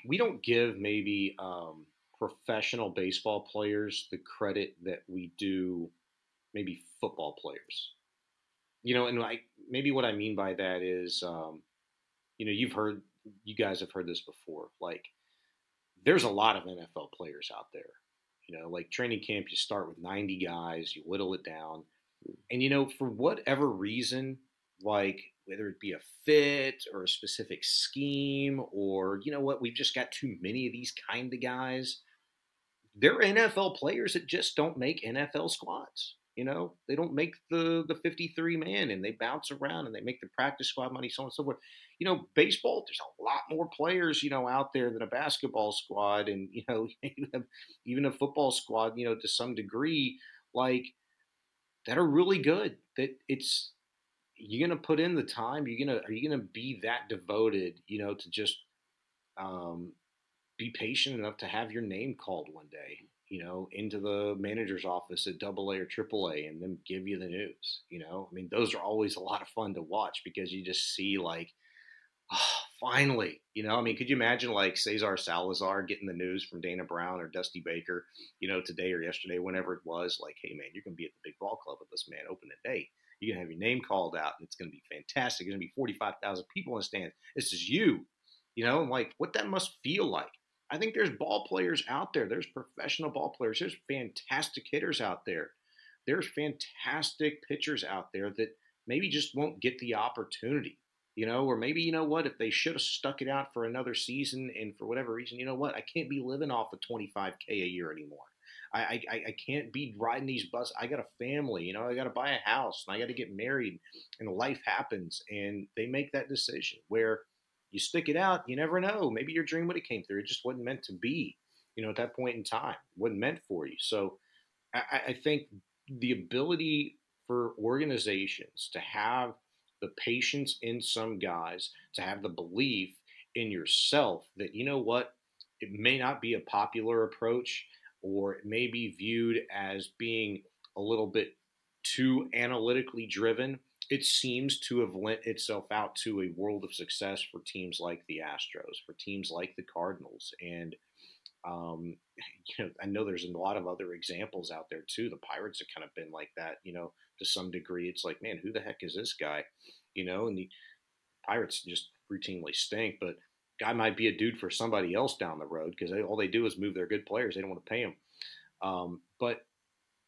we don't give maybe um, professional baseball players the credit that we do maybe football players. You know, and like maybe what I mean by that is, um, you know, you've heard, you guys have heard this before. Like, there's a lot of NFL players out there. You know, like training camp, you start with 90 guys, you whittle it down, and you know, for whatever reason, like whether it be a fit or a specific scheme, or you know what, we've just got too many of these kind of guys. They're NFL players that just don't make NFL squads. You know, they don't make the the 53 man and they bounce around and they make the practice squad money, so on and so forth. You know, baseball, there's a lot more players, you know, out there than a basketball squad and, you know, even a football squad, you know, to some degree, like that are really good. That it's you're gonna put in the time, you're gonna are you gonna be that devoted, you know, to just um be patient enough to have your name called one day you know, into the manager's office at double A or triple A and then give you the news. You know, I mean, those are always a lot of fun to watch because you just see like, oh, finally, you know, I mean, could you imagine like Cesar Salazar getting the news from Dana Brown or Dusty Baker, you know, today or yesterday, whenever it was, like, hey man, you're gonna be at the big ball club with this man opening day. You're gonna have your name called out, and it's gonna be fantastic. There's gonna be 45,000 people in the stand. This is you, you know, like what that must feel like. I think there's ball players out there. There's professional ball players. There's fantastic hitters out there. There's fantastic pitchers out there that maybe just won't get the opportunity, you know, or maybe, you know what, if they should have stuck it out for another season and for whatever reason, you know what, I can't be living off of 25K a year anymore. I, I, I can't be riding these buses. I got a family, you know, I got to buy a house and I got to get married and life happens. And they make that decision where you stick it out, you never know. Maybe your dream would have came through. It just wasn't meant to be, you know, at that point in time. It wasn't meant for you. So I, I think the ability for organizations to have the patience in some guys, to have the belief in yourself that, you know what, it may not be a popular approach or it may be viewed as being a little bit too analytically driven it seems to have lent itself out to a world of success for teams like the Astros, for teams like the Cardinals, and um, you know I know there's a lot of other examples out there too. The Pirates have kind of been like that, you know, to some degree. It's like, man, who the heck is this guy, you know? And the Pirates just routinely stink, but guy might be a dude for somebody else down the road because all they do is move their good players. They don't want to pay them. Um, but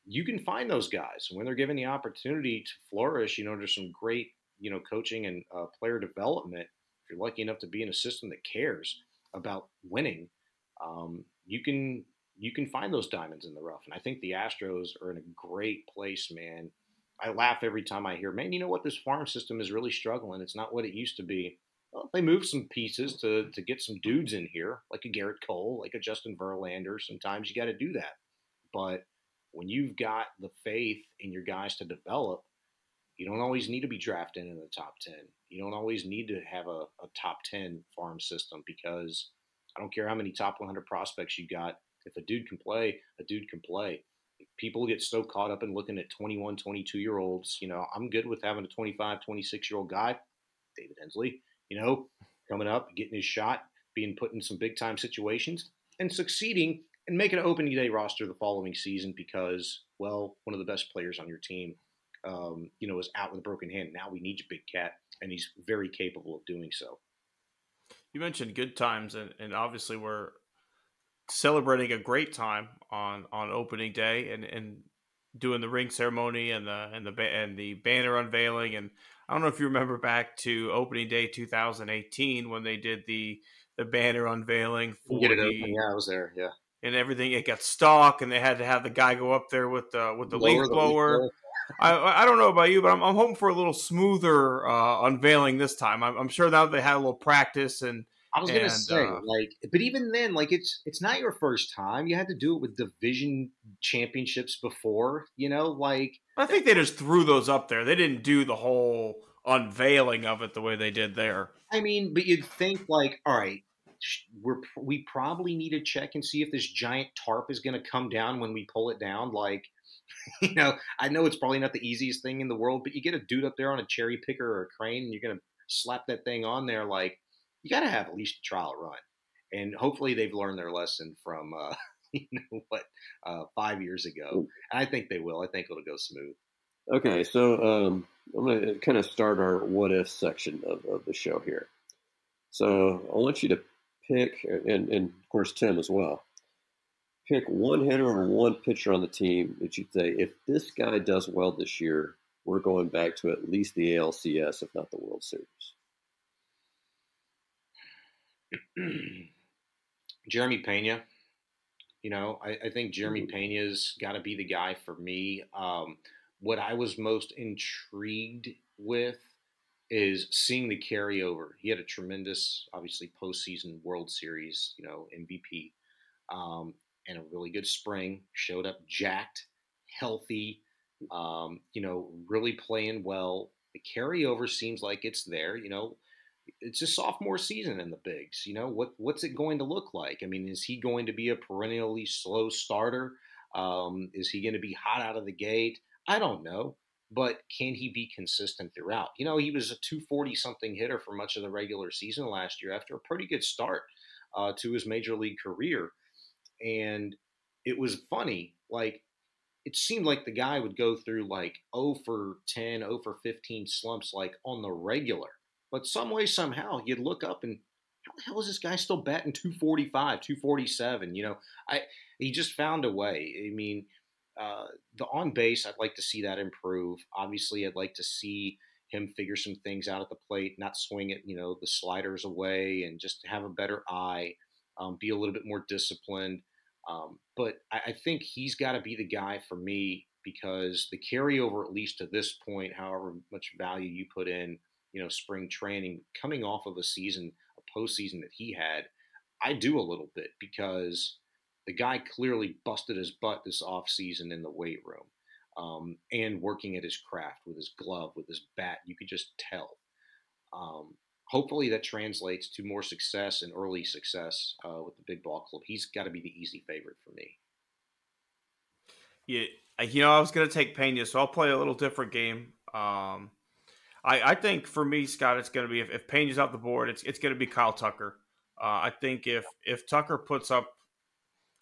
you can find those guys when they're given the opportunity to flourish. You know, there's some great, you know, coaching and uh, player development. If you're lucky enough to be in a system that cares about winning, um, you can you can find those diamonds in the rough. And I think the Astros are in a great place, man. I laugh every time I hear, man, you know what? This farm system is really struggling. It's not what it used to be. Well, they moved some pieces to to get some dudes in here, like a Gerrit Cole, like a Justin Verlander. Sometimes you got to do that, but when you've got the faith in your guys to develop, you don't always need to be drafted in the top 10. You don't always need to have a, a top 10 farm system because I don't care how many top 100 prospects you got. If a dude can play, a dude can play. People get so caught up in looking at 21, 22 year olds. You know, I'm good with having a 25, 26 year old guy, David Hensley, you know, coming up, getting his shot, being put in some big time situations and succeeding and make an opening day roster the following season because, well, one of the best players on your team, um, you know, is out with a broken hand. Now we need you, Big Cat, and he's very capable of doing so. You mentioned good times, and, and obviously we're celebrating a great time on on opening day, and and doing the ring ceremony and the and the and the banner unveiling. And I don't know if you remember back to opening day 2018 when they did the the banner unveiling for the, open. Yeah, I was there. Yeah and everything. It got stuck, and they had to have the guy go up there with the with the Lower leaf blower. The I, I don't know about you, but I'm, I'm hoping for a little smoother uh, unveiling this time. I'm, I'm, sure now they had a little practice and. I was gonna say, uh, like, but even then, like, it's it's not your first time. You had to do it with division championships before, you know. Like, I think they just threw those up there. They didn't do the whole unveiling of it the way they did there. I mean, but you'd think like, all right, we're we probably need to check and see if this giant tarp is going to come down when we pull it down. Like, you know, I know it's probably not the easiest thing in the world, but you get a dude up there on a cherry picker or a crane, and you're going to slap that thing on there. Like, you got to have at least a trial run, and hopefully they've learned their lesson from. Uh, you know what, uh, five years ago. And I think they will. I think it'll go smooth. Okay, so um, I'm going to kind of start our what if section of, of the show here. So I want you to pick, and, and of course Tim as well, pick one hitter or one pitcher on the team that you'd say, if this guy does well this year, we're going back to at least the ALCS, if not the World Series. Jeremy Pena. You know, I, I think Jeremy Pena's got to be the guy for me. Um, what I was most intrigued with is seeing the carryover. He had a tremendous, obviously, postseason World Series, you know, MVP, um, and a really good spring. Showed up jacked, healthy, um, you know, really playing well. The carryover seems like it's there. You know, it's a sophomore season in the bigs. You know, what what's it going to look like? I mean, is he going to be a perennially slow starter? Um, is he going to be hot out of the gate? I don't know but can he be consistent throughout? You know, he was a 240 something hitter for much of the regular season last year after a pretty good start uh, to his major league career. And it was funny, like it seemed like the guy would go through like 0 for 10, 0 for 15 slumps like on the regular. But some way, somehow, you'd look up and how the hell is this guy still batting 245, 247? You know, I he just found a way. I mean, uh, the on base, I'd like to see that improve. Obviously, I'd like to see him figure some things out at the plate, not swing it, you know, the sliders away, and just have a better eye, um, be a little bit more disciplined. Um, but I, I think he's got to be the guy for me because the carryover, at least to this point, however much value you put in, you know, spring training, coming off of a season, a postseason that he had, I do a little bit because the guy clearly busted his butt this offseason in the weight room um, and working at his craft with his glove, with his bat. You could just tell. Um, hopefully that translates to more success and early success uh, with the big ball club. He's got to be the easy favorite for me. Yeah, you know, I was going to take Pena, so I'll play a little different game. Um, I, I think for me, Scott, it's going to be if, if Pena's off the board, it's it's going to be Kyle Tucker. Uh, I think if if Tucker puts up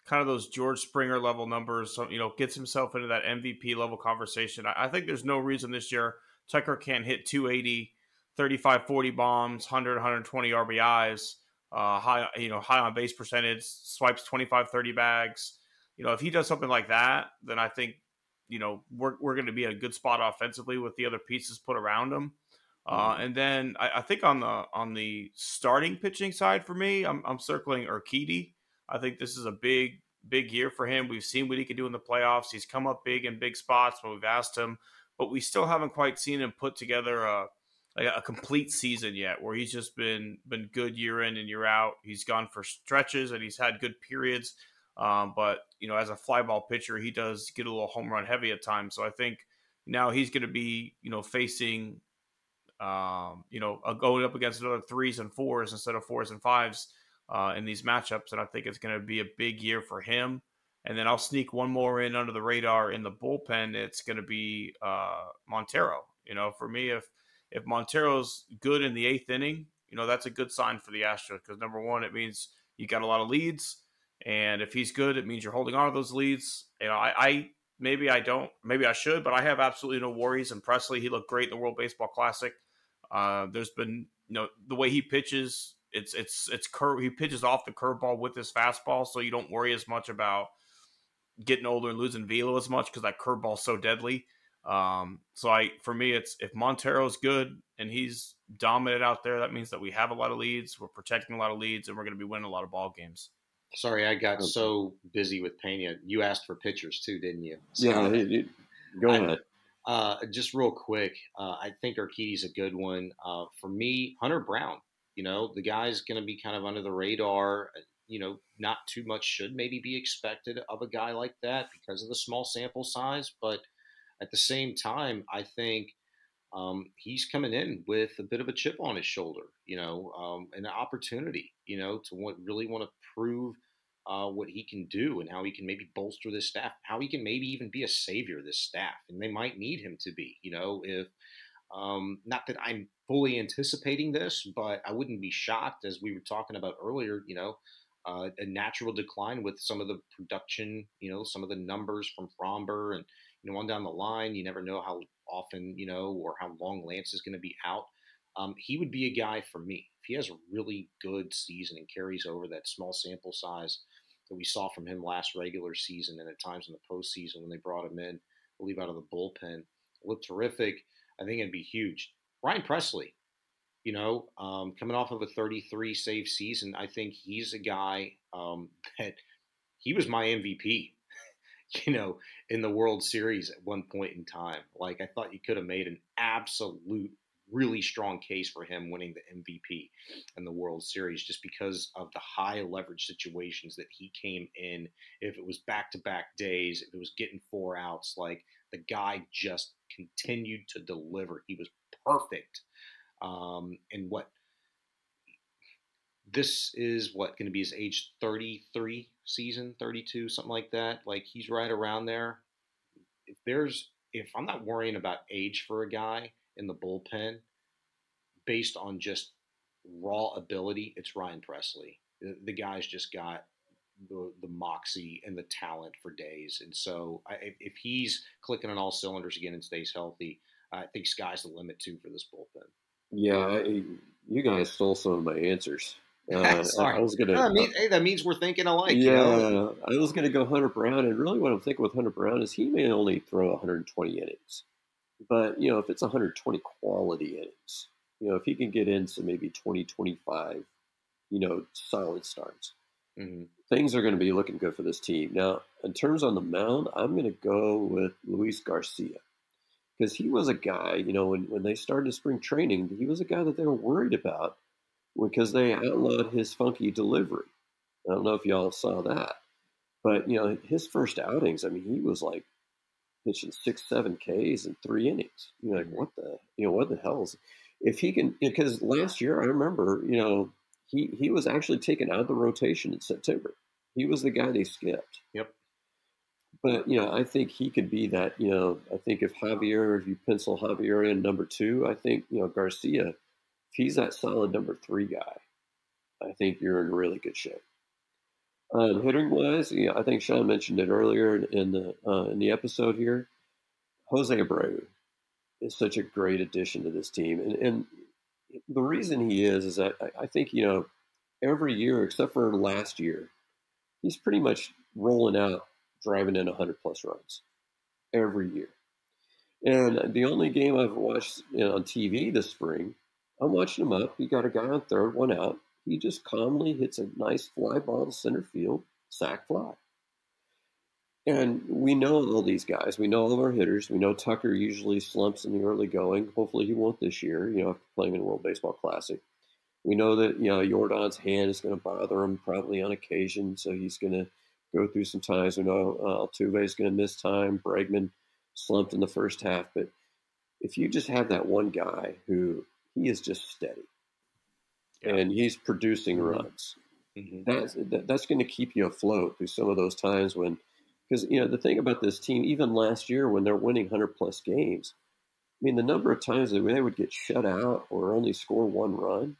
kind of those George Springer level numbers, so, you know, gets himself into that MVP level conversation, I, I think there's no reason this year Tucker can't hit 280 35 40 bombs 100 120 rbis uh, high you know high on base percentage swipes 25 30 bags you know if he does something like that then i think you know we're, we're going to be in a good spot offensively with the other pieces put around him uh, mm-hmm. and then I, I, think on the on the starting pitching side for me i'm, I'm circling Urquidy. I think this is a big big year for him we've seen what he can do in the playoffs he's come up big in big spots when we've asked him but we still haven't quite seen him put together a like a complete season yet where he's just been been good year in and year out. He's gone for stretches and he's had good periods. Um, but you know, as a flyball pitcher, he does get a little home run heavy at times. So I think now he's going to be you know facing um, you know going up against another threes and fours instead of fours and fives uh, in these matchups, and I think it's going to be a big year for him. And then I'll sneak one more in under the radar in the bullpen. It's going to be uh, Montero. You know, for me, if if Montero's good in the eighth inning, you know, that's a good sign for the Astros because number one, it means you got a lot of leads. And if he's good, it means you're holding on to those leads. You know, I, I maybe I don't, maybe I should, but I have absolutely no worries. And Pressly, he looked great in the World Baseball Classic. Uh, there's been, you know, the way he pitches, it's it's it's curve. He pitches off the curveball with his fastball, so you don't worry as much about getting older and losing velo as much because that curveball's so deadly. Um, so I, for me, it's if Montero's good and he's dominant out there, that means that we have a lot of leads, we're protecting a lot of leads, and we're going to be winning a lot of ball games. Sorry, I got so busy with Pena. You asked for pitchers too, didn't you? So, yeah, go ahead. Uh, just real quick, uh, I think Urquidy's a good one. Uh, for me, Hunter Brown. You know, the guy's going to be kind of under the radar. You know, not too much should maybe be expected of a guy like that because of the small sample size, but – at the same time, I think um, he's coming in with a bit of a chip on his shoulder, you know, um, an opportunity, you know, to want, really want to prove uh, what he can do and how he can maybe bolster this staff, how he can maybe even be a savior of this staff. And they might need him to be, you know, if um, not that I'm fully anticipating this, but I wouldn't be shocked, as we were talking about earlier, you know, uh, a natural decline with some of the production, you know, some of the numbers from Framber and you know, on down the line. You never know how often, you know, or how long Lance is going to be out. Um, he would be a guy for me. If he has a really good season and carries over that small sample size that we saw from him last regular season and at times in the postseason when they brought him in, I believe out of the bullpen, looked terrific. I think it'd be huge. Ryan Pressly, you know, um, coming off of a 33 save season, I think he's a guy um, that he was my MVP you know, in the World Series at one point in time. Like I thought you could have made an absolute really strong case for him winning the MVP in the World Series just because of the high leverage situations that he came in. If it was back to back days, if it was getting four outs, like the guy just continued to deliver. He was perfect. Um, and what this is what going to be his age 33 season, 32, something like that. Like he's right around there. If there's, if I'm not worrying about age for a guy in the bullpen based on just raw ability, it's Ryan Pressly. The, the guy's just got the the moxie and the talent for days. And so, I, if he's clicking on all cylinders again and stays healthy, I think sky's the limit too for this bullpen. Yeah, I, you guys stole some of my answers. Uh, Sorry. I was gonna. No, that means, hey, that means we're thinking alike. yeah, You know? I was gonna go Hunter Brown, and really, what I'm thinking with Hunter Brown is he may only throw 120 innings, but you know, if it's 120 quality innings, you know, if he can get into maybe 20, 25, you know, solid starts, Mhm. things are going to be looking good for this team. Now, in terms on the mound, I'm going to go with Luis Garcia because he was a guy, you know, when, when they started spring training, he was a guy that they were worried about because they outlawed his funky delivery. I don't know if y'all saw that, but you know, his first outings, I mean, he was like pitching six, seven Ks in three innings. You're like, what the, you know, what the hell is? If he can, because last year I remember, you know, he he was actually taken out of the rotation in September. He was the guy they skipped. Yep. But you know, I think he could be that. You know, I think if Javier, if you pencil Javier in number two, I think you know Garcia, if he's that solid number three guy, I think you're in really good shape. Um, hitting wise, yeah, I think Shaun mentioned it earlier in, in the uh, in the episode here. Jose Abreu is such a great addition to this team, and, and the reason he is is that I, I think you know every year except for last year, he's pretty much rolling out driving in 100 plus runs every year. And the only game I've watched you know, on TV this spring, I'm watching him up. He got a guy on third, one out. He just calmly hits a nice fly ball to center field, sac fly. And we know all these guys. We know all of our hitters. We know Tucker usually slumps in the early going. Hopefully he won't this year, you know, after playing in the World Baseball Classic. We know that, you know, Jordan's hand is going to bother him probably on occasion, so he's going to go through some times. We know uh, Altuve is going to miss time. Bregman slumped in the first half. But if you just have that one guy who he is just steady Yeah. and he's producing Mhm. runs, Mhm. that's that, that's going to keep you afloat through some of those times when because you know the thing about this team even last year when they're winning 100 plus games i mean the number of times that they would get shut out or only score one run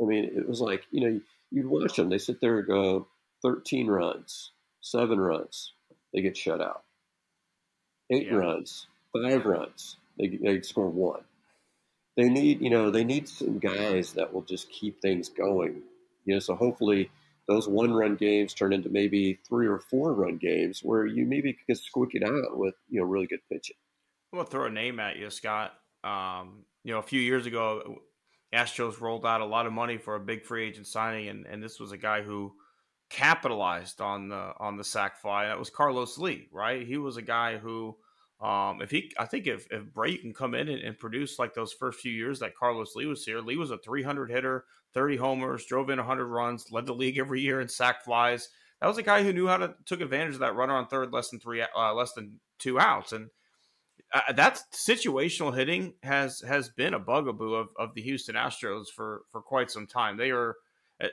i mean it was like you know you'd watch them they sit there and go 13 runs seven runs they get shut out. Eight Yeah. runs five runs they, they score one. They need you know they need some guys that will just keep things going. You know so hopefully those one run games turn into maybe three or four run games where you maybe can squeak it out with you know really good pitching. I'm gonna throw a name at you, Scott. Um, you know, a few years ago, Astros rolled out a lot of money for a big free agent signing, and, and this was a guy who capitalized on the on the sac fly. That was Carlos Lee, right? He was a guy who, um, if he, I think if if Bray can come in and, and produce like those first few years that Carlos Lee was here, Lee was a 300 hitter, 30 homers, drove in 100 runs, led the league every year in sac flies. That was a guy who knew how to took advantage of that runner on third, less than three, uh, less than two outs, and uh, that situational hitting has has been a bugaboo of, of the Houston Astros for for quite some time. They are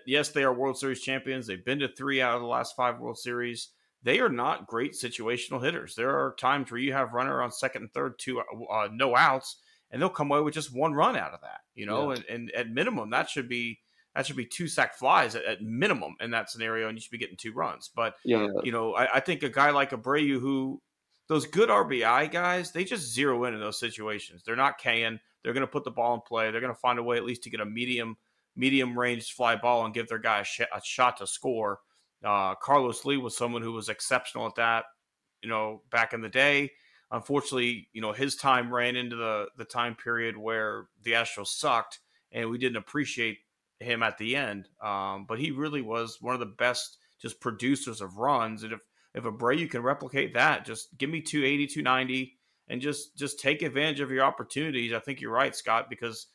yes, they are World Series champions. They've been to three out of the last five World Series. They are not great situational hitters. There are times where you have runner on second and third, two uh, no outs, and they'll come away with just one run out of that. You know, and, and at minimum that should be that should be two sac flies at, at minimum in that scenario, and you should be getting two runs. But yeah you know, I, I think a guy like Abreu, who those good RBI guys, they just zero in in those situations. They're not K'ing. They're going to put the ball in play. They're going to find a way at least to get a medium medium range fly ball and give their guy a, sh- a shot to score. Uh, Carlos Lee was someone who was exceptional at that, you know, back in the day. Unfortunately, you know, his time ran into the the time period where the Astros sucked, and we didn't appreciate him at the end. Um, but he really was one of the best just producers of runs. And if if Abreu can replicate that, just give me 280, 290, and just just take advantage of your opportunities. I think you're right, Scott, because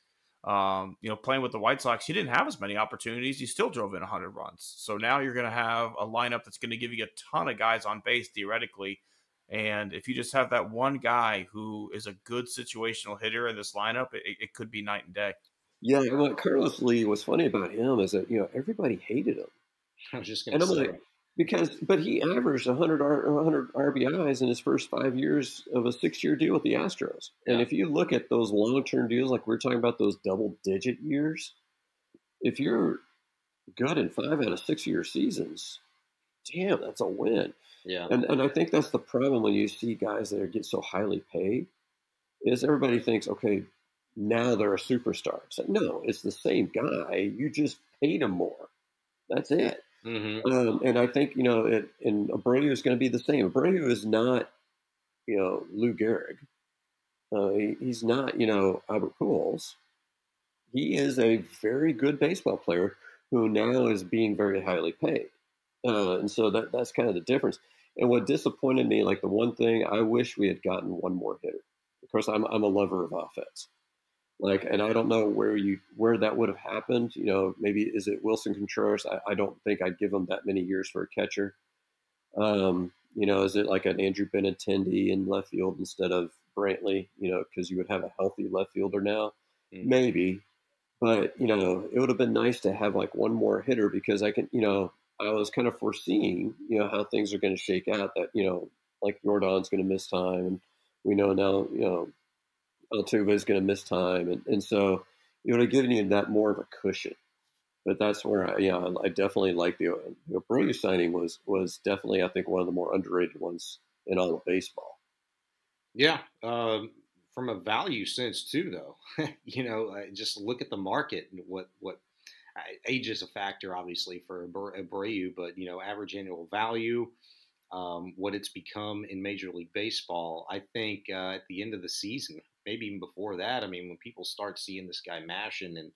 um, you know playing with the White Sox, he didn't have as many opportunities. He still drove in 100 runs. So now you're going to have a lineup that's going to give you a ton of guys on base theoretically. And if you just have that one guy who is a good situational hitter in this lineup, it, it could be night and day. yeah and what carlos lee What's funny about him is that you know everybody hated him I was just going to say. like because but he averaged 100 R, 100 rbis in his first five years of a six year deal with the astros and Yeah. if you look at those long term deals like we are talking about those double digit years if you're good in five out of six year seasons damn, that's a win. Yeah. And and I think that's the problem when you see guys that are get so highly paid, is everybody thinks, okay, now they're a superstar. It's like, no, it's the same guy. You just paid him more. That's it. Mm-hmm. Um, and I think you know, it, and Abreu is going to be the same. Abreu is not, you know, Lou Gehrig. Uh, he, he's not, you know, Albert Pujols. He is a very good baseball player who now is being very highly paid, uh, and so that that's kind of the difference. And what disappointed me, like the one thing I wish we had gotten one more hitter. Of course, I'm I'm a lover of offense. Like, and I don't know where you where that would have happened. You know, maybe is it Willson Contreras? I, I don't think I'd give him that many years for a catcher. Um, you know, is it like an Andrew Benintendi in left field instead of Brantley? You know, because you would have a healthy left fielder now, Mm. maybe. But you know, it would have been nice to have like one more hitter because I can, you know, I was kind of foreseeing, you know, how things are going to shake out. That you know, like Jordan's going to miss time, and we know now, you know, Altuve is going to miss time, and, and so it would have given you that more of a cushion. But that's where I, yeah, I definitely like the, the Abreu signing was was definitely I think one of the more underrated ones in all of baseball. Yeah, um, from a value sense too, though. you know, uh, just look at the market and what what uh, age is a factor, obviously, for Abreu, but you know, average annual value, um, what it's become in Major League Baseball. I think uh, at the end of the season, maybe even before that, I mean, when people start seeing this guy mashing and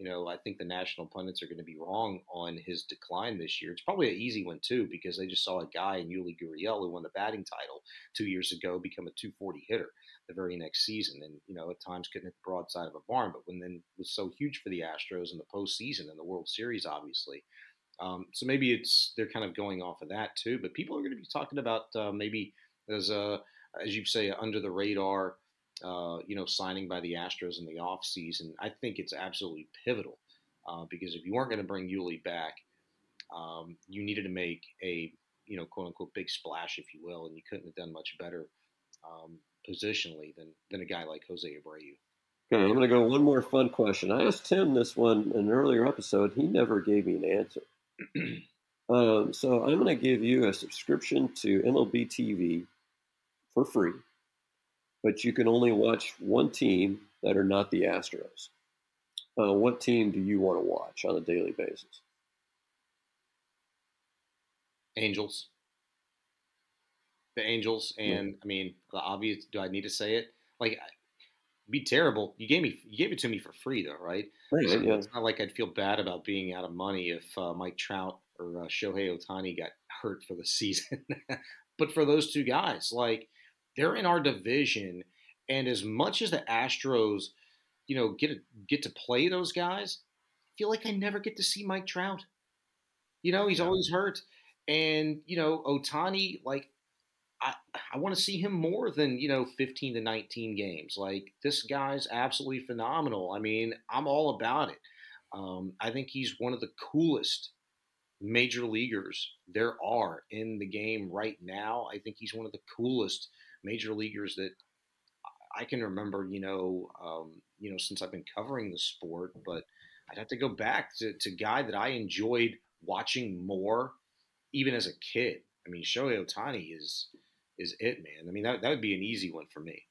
you know, I think the national pundits are going to be wrong on his decline this year. It's probably an easy one too because they just saw a guy in Yuli Gurriel who won the batting title two years ago become a 240 hitter the very next season, and you know at times couldn't hit the broadside of a barn, but when then was so huge for the Astros in the postseason and the World Series, obviously. Um, so maybe it's they're kind of going off of that too. But people are going to be talking about uh, maybe as a as you say under the radar uh, you know, signing by the Astros in the offseason, I think it's absolutely pivotal uh, because if you weren't going to bring Yuli back, um, you needed to make a, you know, quote unquote big splash, if you will, and you couldn't have done much better um, positionally than, than a guy like Jose Abreu. Okay, I'm going to go one more fun question. I asked Tim this one in an earlier episode. He never gave me an answer. um, so I'm going to give you a subscription to MLB TV for free but you can only watch one team that are not the Astros. Uh, what team do you want to watch on a daily basis? Angels. The Angels, and I mean the obvious. Do I need to say it? Like, be terrible. You gave me, you gave it to me for free, though, right? Right. So yeah. It's not like I'd feel bad about being out of money if uh, Mike Trout or uh, Shohei Ohtani got hurt for the season. but for those two guys, like they're in our division, and as much as the Astros, you know, get a, get to play those guys, I feel like I never get to see Mike Trout. You know, he's Yeah. always hurt, and you know, Ohtani, like. I, I want to see him more than you know 15 to 19 games like this guy's absolutely phenomenal i mean i'm all about it um, i think he's one of the coolest major leaguers there are in the game right now i think he's one of the coolest major leaguers that I can remember, you know, um, you know, since I've been covering the sport, but I'd have to go back to, to guy that I enjoyed watching more, even as a kid. I mean, Shohei Ohtani is is it, man. I mean, that that would be an easy one for me.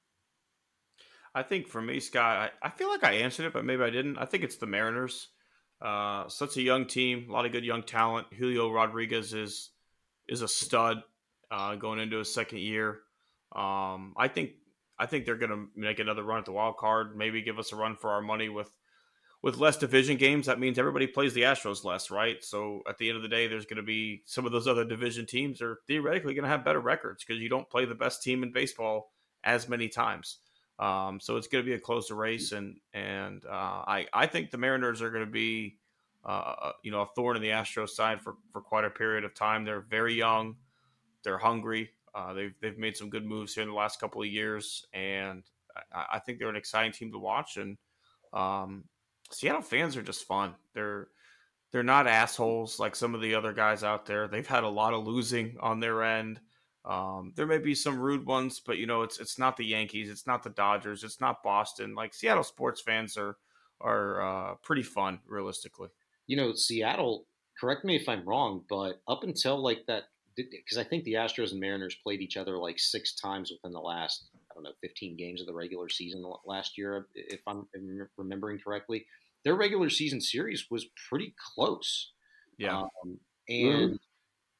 I think for me, Scott, I, I feel like I answered it, but maybe I didn't. I think it's the Mariners. Uh, such a young team, a lot of good young talent. Julio Rodriguez is is a stud uh, going into his second year. Um, I think I think they're going to make another run at the wild card. Maybe give us a run for our money with with less division games. That means everybody plays the Astros less, right? So at the end of the day, there's going to be some of those other division teams are theoretically going to have better records because you don't play the best team in baseball as many times. Um, so it's going to be a closer race, and and uh, I I think the Mariners are going to be uh, you know a thorn in the Astros side for for quite a period of time. They're very young, they're hungry. Uh, they've they've made some good moves here in the last couple of years, and I, I think they're an exciting team to watch. And um, Seattle fans are just fun. They're they're not assholes like some of the other guys out there. They've had a lot of losing on their end. Um, there may be some rude ones, but you know it's it's not the Yankees, it's not the Dodgers, it's not Boston. Like Seattle sports fans are are uh, pretty fun, realistically. You know, Seattle correct me if I'm wrong, but up until like that, because I think the Astros and Mariners played each other like six times within the last, I don't know, 15 games of the regular season last year, if I'm remembering correctly. Their regular season series was pretty close. Yeah. Um, and mm-hmm.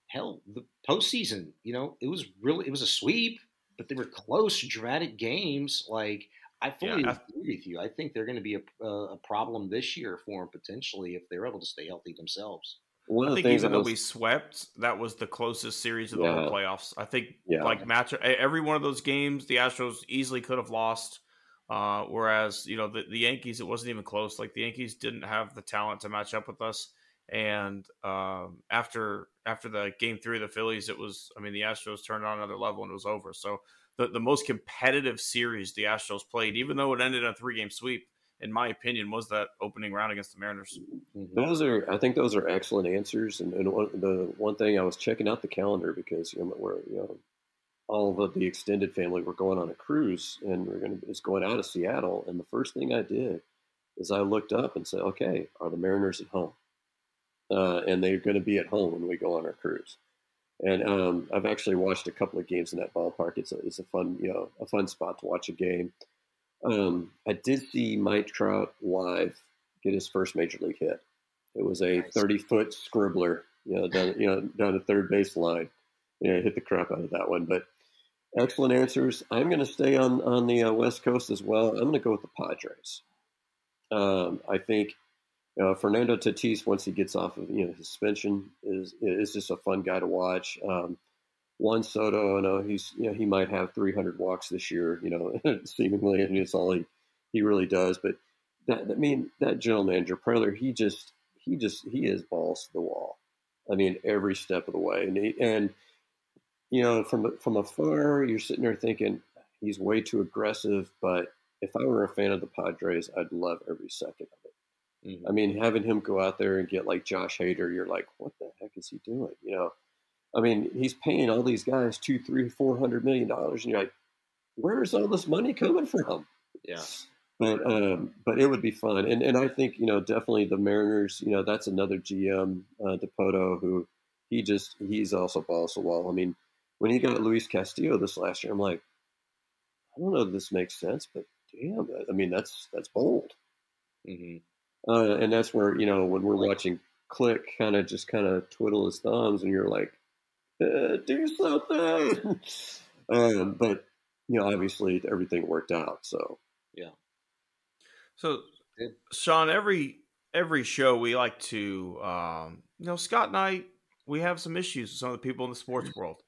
hell, the postseason, you know, it was really, it was a sweep, but they were close, dramatic games. Like, I fully yeah, agree with you. I think they're going to be a, a problem this year for them potentially if they're able to stay healthy themselves. One I think even though was, we swept, that was the closest series of the playoffs. I think yeah. like match every one of those games, the Astros easily could have lost. Uh, whereas you know the, the Yankees, it wasn't even close. Like the Yankees didn't have the talent to match up with us. And um, after after the game three of the Phillies, it was I mean the Astros turned on another level and it was over. So the, the most competitive series the Astros played, even though it ended a three game sweep, in my opinion, was that opening round against the Mariners. Those are, I think, those are excellent answers. And, and one, the one thing I was checking out the calendar because you know we're you know all of the extended family were going on a cruise and we're going to is going out of Seattle. And the first thing I did is I looked up and said, okay, are the Mariners at home? Uh, and they're going to be at home when we go on our cruise. And um, I've actually watched a couple of games in that ballpark. It's a, it's a fun, you know, a fun spot to watch a game. Um, I did see Mike Trout live get his first major league hit. It was a 30 foot scribbler, you know, down, you know, down the third base line. You know, hit the crap out of that one. But excellent answers. I'm going to stay on on the uh, West Coast as well. I'm going to go with the Padres. Um, I think uh, Fernando Tatis, once he gets off of you know suspension, is is just a fun guy to watch. Um, Juan Soto, I know he's you know he might have 300 walks this year, you know, seemingly, and it's all he he really does. But that I mean that general manager Preller, he just he just he is balls to the wall. I mean every step of the way, and he, and you know from from afar you're sitting there thinking he's way too aggressive. But if I were a fan of the Padres, I'd love every second of it. Mm-hmm. I mean, having him go out there and get like Josh Hader, you're like, what the heck is he doing? You know, I mean, he's paying all these guys two, three, four hundred million dollars, and you're like, where is all this money coming from? Yeah. But um, but it would be fun, and and I think you know definitely the Mariners. You know, that's another GM, uh, Dipoto, who he just he's also balls to wall. I mean, when he got Luis Castillo this last year, I'm like, I don't know if this makes sense, but damn, I mean that's that's bold. Mm-hmm. Uh, and that's where you know when we're watching Click kind of just kind of twiddle his thumbs, and you're like, uh, "Do something!" um, but you know, obviously everything worked out. So yeah. So Sean, every every show we like to, um, you know, Scott and I, we have some issues with some of the people in the sports world.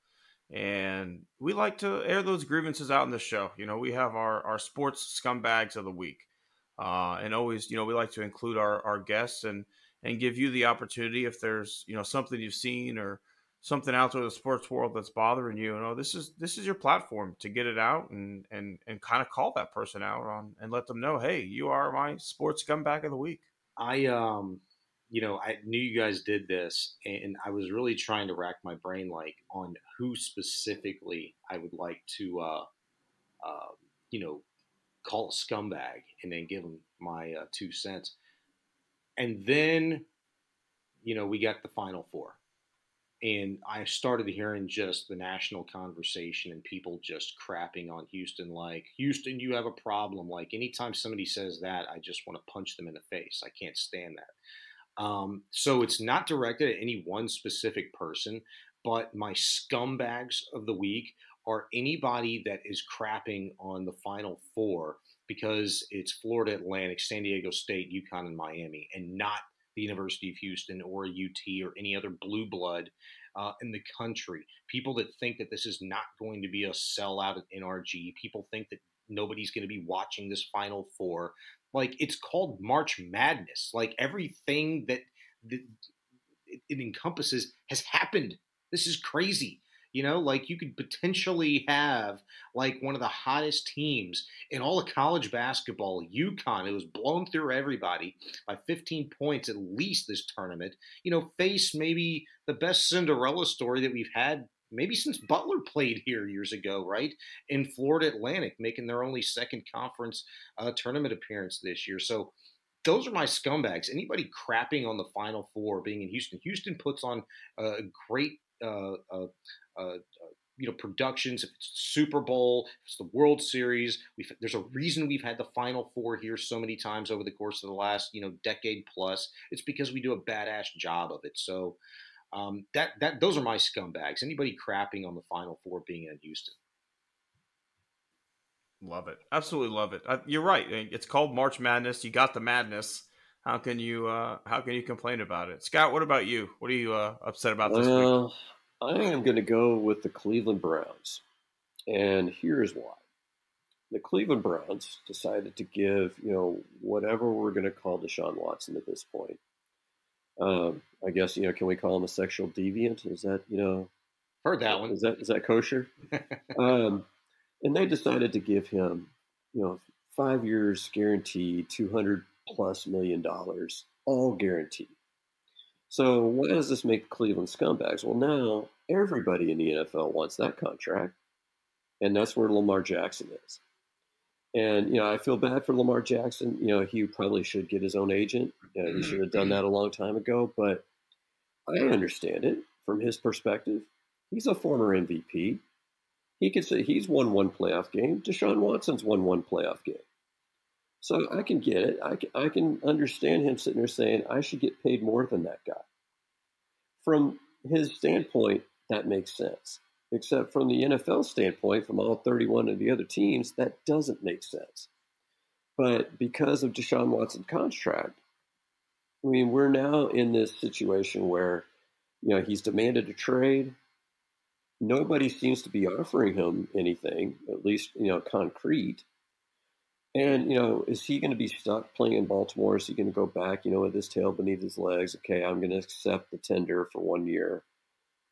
And we like to air those grievances out in the show. You know, we have our, our sports scumbags of the week. Uh, and always, you know, we like to include our, our guests and and give you the opportunity if there's you know something you've seen or something out there in the sports world that's bothering you. You know, this is this is your platform to get it out and and and kind of call that person out on and let them know, hey, you are my sports comeback of the week. I um, you know, I knew you guys did this, and I was really trying to rack my brain like on who specifically I would like to, uh, uh, you know, call a scumbag and then give them my uh, two cents. And then, you know, we got the final four. And I started hearing just the national conversation and people just crapping on Houston like, Houston, you have a problem. Like, anytime somebody says that, I just want to punch them in the face. I can't stand that. Um, so it's not directed at any one specific person, but my scumbags of the week are anybody that is crapping on the Final Four because it's Florida Atlantic, San Diego State, UConn, and Miami, and not the University of Houston or UT or any other blue blood uh, in the country. People that think that this is not going to be a sellout at NRG. People think that nobody's going to be watching this Final Four. Like it's called March Madness. Like everything that, that it encompasses has happened. This is crazy. You know, like you could potentially have like one of the hottest teams in all of college basketball, UConn, it was blown through everybody by 15 points at least this tournament, you know, face maybe the best Cinderella story that we've had maybe since Butler played here years ago, right? In Florida Atlantic, making their only second conference uh, tournament appearance this year. So those are my scumbags. Anybody crapping on the Final Four being in Houston, Houston puts on a great, you know, productions. If it's Super Bowl, if it's the World Series, there's a reason we've had the Final Four here so many times over the course of the last, you know, decade plus. It's because we do a badass job of it. So um, that that those are my scumbags. Anybody crapping on the Final Four being in Houston. Love it. Absolutely love it. Uh, you're right. It's called March Madness. You got the madness. How can you uh, how can you complain about it? Scott, what about you? What are you uh, upset about this well, week? I am going to go with the Cleveland Browns. And here's why. The Cleveland Browns decided to give, you know, whatever we're going to call Deshaun Watson at this point. Um, I guess, you know, can we call him a sexual deviant? Is that, you know, heard that one? Is that is that kosher? um, and they decided to give him, you know, five years guaranteed, two hundred plus million dollars, all guaranteed. So why does this make Cleveland scumbags? Well, now everybody in the NFL wants that contract, and that's where Lamar Jackson is. And you know, I feel bad for Lamar Jackson. You know, he probably should get his own agent. You know, he should have done mm-hmm. that a long time ago. But I understand it from his perspective. He's a former MVP. He could say he's won one playoff game. Deshaun Watson's won one playoff game. So I can get it. I can, I can understand him sitting there saying, I should get paid more than that guy. From his standpoint, that makes sense. Except from the NFL standpoint, from all 31 of the other teams, that doesn't make sense. But because of Deshaun Watson's contract, I mean, we're now in this situation where, you know, he's demanded a trade nobody seems to be offering him anything, at least you know concrete. And you know, is he going to be stuck playing in Baltimore? Is he going to go back, you know, with his tail beneath his legs? Okay, I'm going to accept the tender for one year.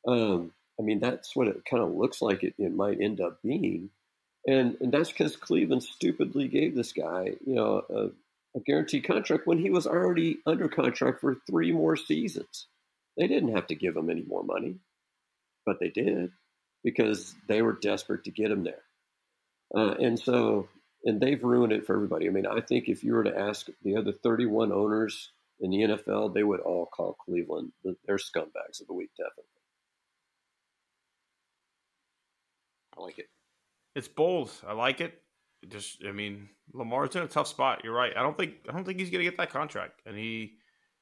Um, I mean, that's what it kind of looks like it, it might end up being, and and that's because Cleveland stupidly gave this guy, you know, a, a guaranteed contract when he was already under contract for three more seasons. They didn't have to give him any more money, but they did because they were desperate to get him there. Uh, and so, and they've ruined it for everybody. I mean, I think if you were to ask the other 31 owners in the NFL, they would all call Cleveland the, their scumbags of the week, definitely. I like it. It's bold. I like it. Just, I mean, Lamar's in a tough spot. You're right. I don't think I don't think he's going to get that contract, and he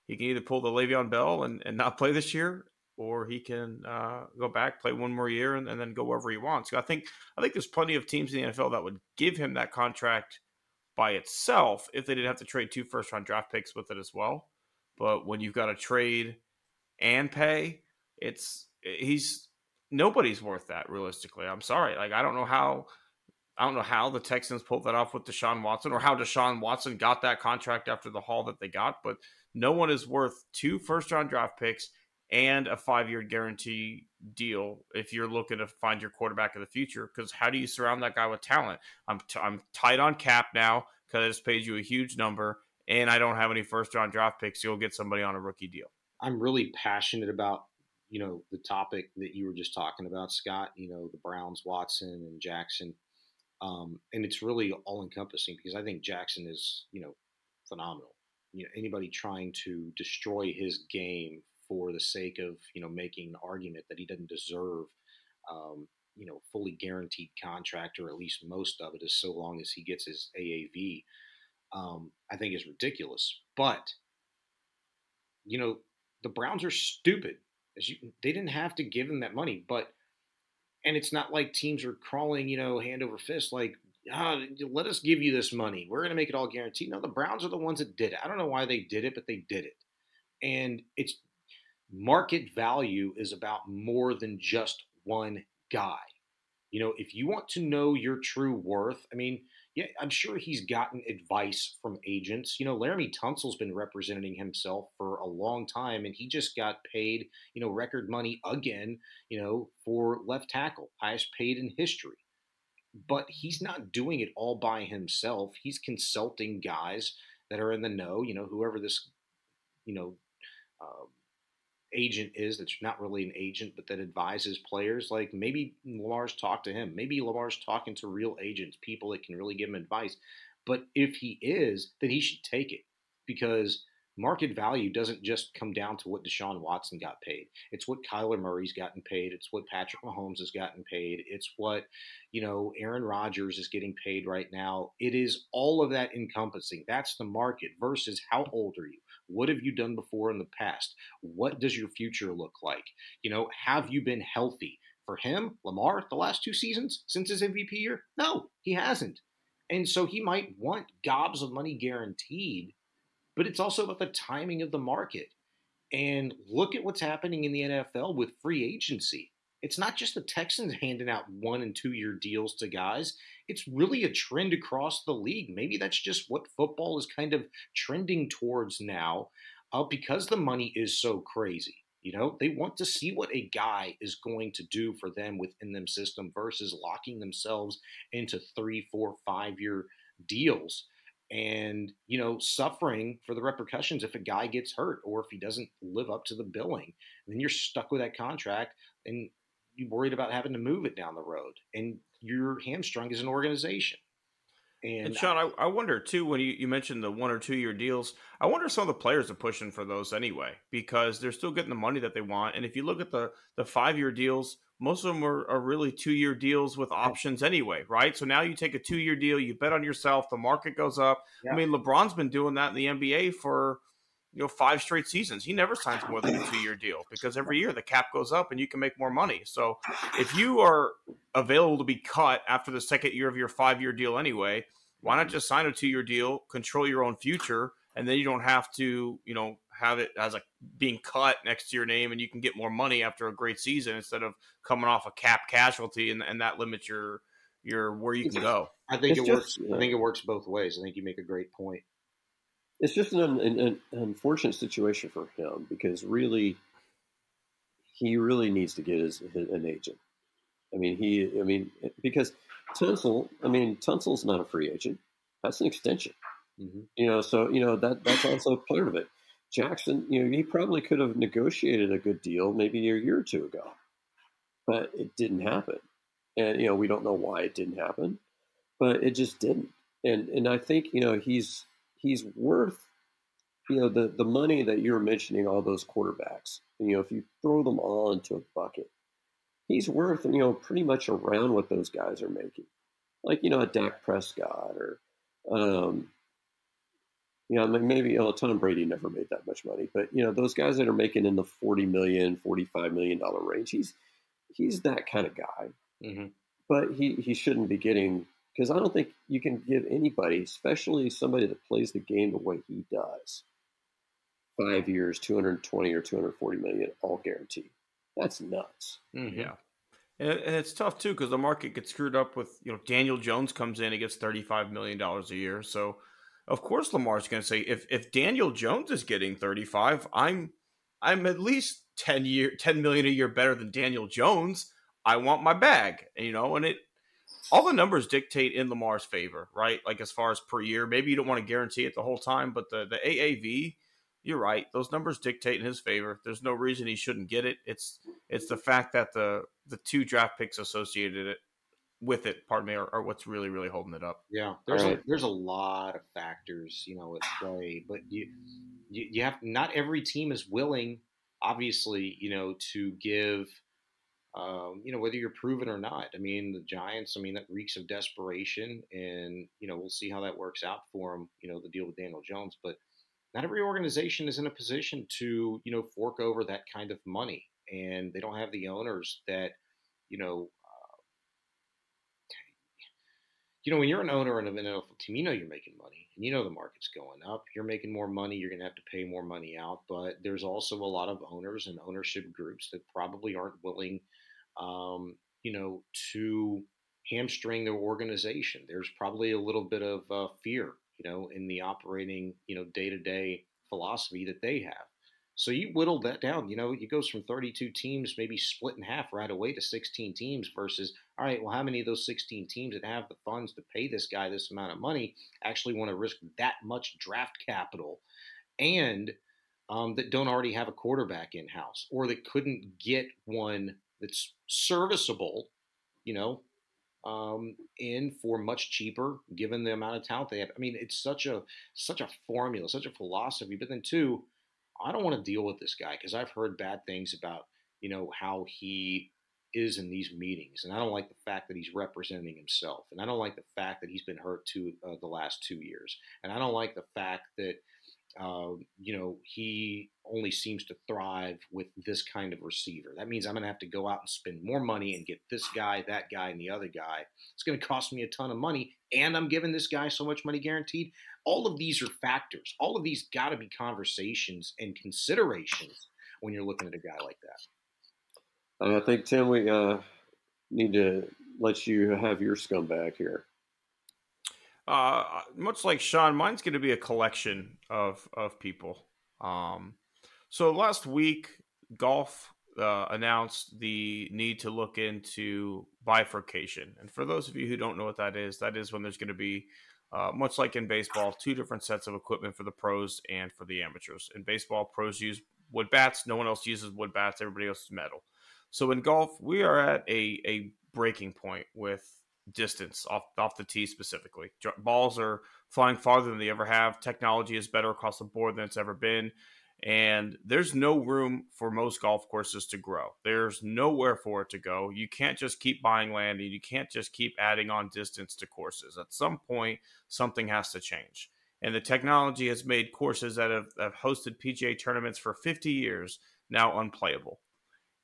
he can either pull the Le'Veon Bell and, and not play this year, or he can uh, go back, play one more year, and, and, then go wherever he wants. I think I think there's plenty of teams in the NFL that would give him that contract by itself if they didn't have to trade two first round draft picks with it as well. But when you've got to trade and pay, it's he's nobody's worth that realistically. I'm sorry, like I don't know how. I don't know how the Texans pulled that off with Deshaun Watson or how Deshaun Watson got that contract after the haul that they got, but no one is worth two first round draft picks and a five year guarantee deal if you're looking to find your quarterback of the future. Because how do you surround that guy with talent? I'm, t- I'm tight on cap now because I just paid you a huge number and I don't have any first round draft picks. You'll get somebody on a rookie deal. I'm really passionate about you know the topic that you were just talking about, Scott. You know the Browns, Watson, and Jackson, um, and it's really all encompassing because I think Jackson is you know phenomenal. You know anybody trying to destroy his game for the sake of you know making an argument that he doesn't deserve um, you know fully guaranteed contract or at least most of it as so long as he gets his AAV um, I think is ridiculous. But you know the Browns are stupid as you, they didn't have to give him that money but and it's not like teams are crawling you know hand over fist like ah, let us give you this money. We're going to make it all guaranteed. No the Browns are the ones that did it. I don't know why they did it but they did it. And it's market value is about more than just one guy. You know, if you want to know your true worth, I mean, yeah, I'm sure he's gotten advice from agents. You know, Laremy Tunsil's been representing himself for a long time, and he just got paid, you know, record money again, you know, for left tackle, highest paid in history. But he's not doing it all by himself. He's consulting guys that are in the know, you know, whoever this, you know, uh, agent is that's not really an agent but that advises players like maybe lamar's talked to him maybe lamar's talking to real agents people that can really give him advice but if he is then he should take it because market value doesn't just come down to what Deshaun Watson got paid. It's what Kyler Murray's gotten paid. It's what Patrick Mahomes has gotten paid. It's what, you know, Aaron Rodgers is getting paid right now. It is all of that encompassing. That's the market versus how old are you? What have you done before in the past? What does your future look like? You know, have you been healthy? For him, Lamar, the last two seasons since his MVP year? No, he hasn't. And so he might want gobs of money guaranteed but it's also about the timing of the market. And look at what's happening in the NFL with free agency. It's not just the Texans handing out one and two year deals to guys. It's really a trend across the league. Maybe that's just what football is kind of trending towards now uh, because the money is so crazy. You know, they want to see what a guy is going to do for them within them system versus locking themselves into three, four, five year deals and you know suffering for the repercussions if a guy gets hurt or if he doesn't live up to the billing then you're stuck with that contract and worried about having to move it down the road and you're hamstrung as an organization and, and Shaun, I, I, wonder too when you, you mentioned the one or two year deals. I wonder if some of the players are pushing for those anyway because they're still getting the money that they want. And if you look at the the five year deals, most of them are, are really two year deals with options anyway, right? So now you take a two year deal, you bet on yourself, the market goes up. Yeah. I mean, LeBron's been doing that in the NBA for you know five straight seasons. He never signs more than a two year deal because every year the cap goes up and you can make more money. So if you are available to be cut after the second year of your five year deal anyway, why not just sign a two year deal, control your own future, and then you don't have to you know have it as a being cut next to your name and you can get more money after a great season instead of coming off a cap casualty and, and that limits your your where you can go. I think it's it just, works. I think it works both ways. I think you make a great point. It's just an, an, an unfortunate situation for him because really, he really needs to get his, his, an agent. I mean, he. I mean, because Tunsil. I mean, Tunsil's not a free agent. That's an extension. Mm-hmm. You know, so you know that that's also part of it. Jackson, you know, he probably could have negotiated a good deal maybe a year or two ago, but it didn't happen. And you know, we don't know why it didn't happen, but it just didn't. And and I think you know he's he's worth you know the the money that you're mentioning all those quarterbacks. You know, if you throw them all into a bucket, he's worth you know pretty much around what those guys are making, like you know a Dak Prescott or um, you know, maybe you know, Tom Brady never made that much money, but you know, those guys that are making in the 40 million, 45 million dollar range, he's he's that kind of guy. Mm-hmm. But he he shouldn't be getting because I don't think you can give anybody, especially somebody that plays the game the way he does, five years, 220 or 240 million, all guaranteed. That's nuts. Mm-hmm. Yeah. And, it's tough too because the market gets screwed up with you know Daniel Jones comes in, he gets thirty five million dollars a year. So of course Lamar's going to say if if Daniel Jones is getting 35, I'm I'm at least 10 year 10 million a year better than Daniel Jones. I want my bag, you know, and it all the numbers dictate in Lamar's favor, right? Like as far as per year, maybe you don't want to guarantee it the whole time, but the the AAV, you're right. Those numbers dictate in his favor. There's no reason he shouldn't get it. It's it's the fact that the the two draft picks associated it with it, pardon me, are, are, what's really really holding it up. Yeah, there's right. a, there's a lot of factors, you know, at play, but you, you you have not every team is willing, obviously, you know, to give. Um, you know whether you're proven or not. I mean, the Giants. I mean, that reeks of desperation, and you know we'll see how that works out for them. You know, the deal with Daniel Jones, but not every organization is in a position to you know fork over that kind of money, and they don't have the owners that you know you know, when you're an owner of an NFL team, you know you're making money and you know the market's going up. You're making more money. You're going to have to pay more money out. But there's also a lot of owners and ownership groups that probably aren't willing, um, you know, to hamstring their organization. There's probably a little bit of uh, fear, you know, in the operating, you know, day to day philosophy that they have. So you whittle that down. You know, it goes from 32 teams, maybe split in half right away to 16 teams versus, all right, well, how many of those 16 teams that have the funds to pay this guy this amount of money actually want to risk that much draft capital and um, that don't already have a quarterback in house or that couldn't get one that's serviceable, you know, um, in for much cheaper, given the amount of talent they have. I mean, it's such a such a formula, such a philosophy. But then too, I don't want to deal with this guy because I've heard bad things about you know how he is in these meetings, and I don't like the fact that he's representing himself, and I don't like the fact that he's been hurt to uh, the last two years, and I don't like the fact that uh, you know, he only seems to thrive with this kind of receiver. That means I'm going to have to go out and spend more money and get this guy, that guy, and the other guy. It's going to cost me a ton of money, and I'm giving this guy so much money guaranteed. All of these are factors. All of these got to be conversations and considerations when you're looking at a guy like that. I think Tim, we uh, need to let you have your scumbag here. Uh, much like Shaun, mine's going to be a collection of of people. Um, so last week, golf uh, announced the need to look into bifurcation. And for those of you who don't know what that is, that is when there's going to be, uh, much like in baseball, two different sets of equipment for the pros and for the amateurs. In baseball, pros use wood bats. No one else uses wood bats. Everybody else is metal. So in golf, we are at a, a breaking point with distance off off the tee specifically. Balls are flying farther than they ever have. Technology is better across the board than it's ever been. And there's no room for most golf courses to grow. There's nowhere for it to go. You can't just keep buying land and you can't just keep adding on distance to courses. At some point, something has to change. And the technology has made courses that have, have hosted PGA tournaments for 50 years now unplayable.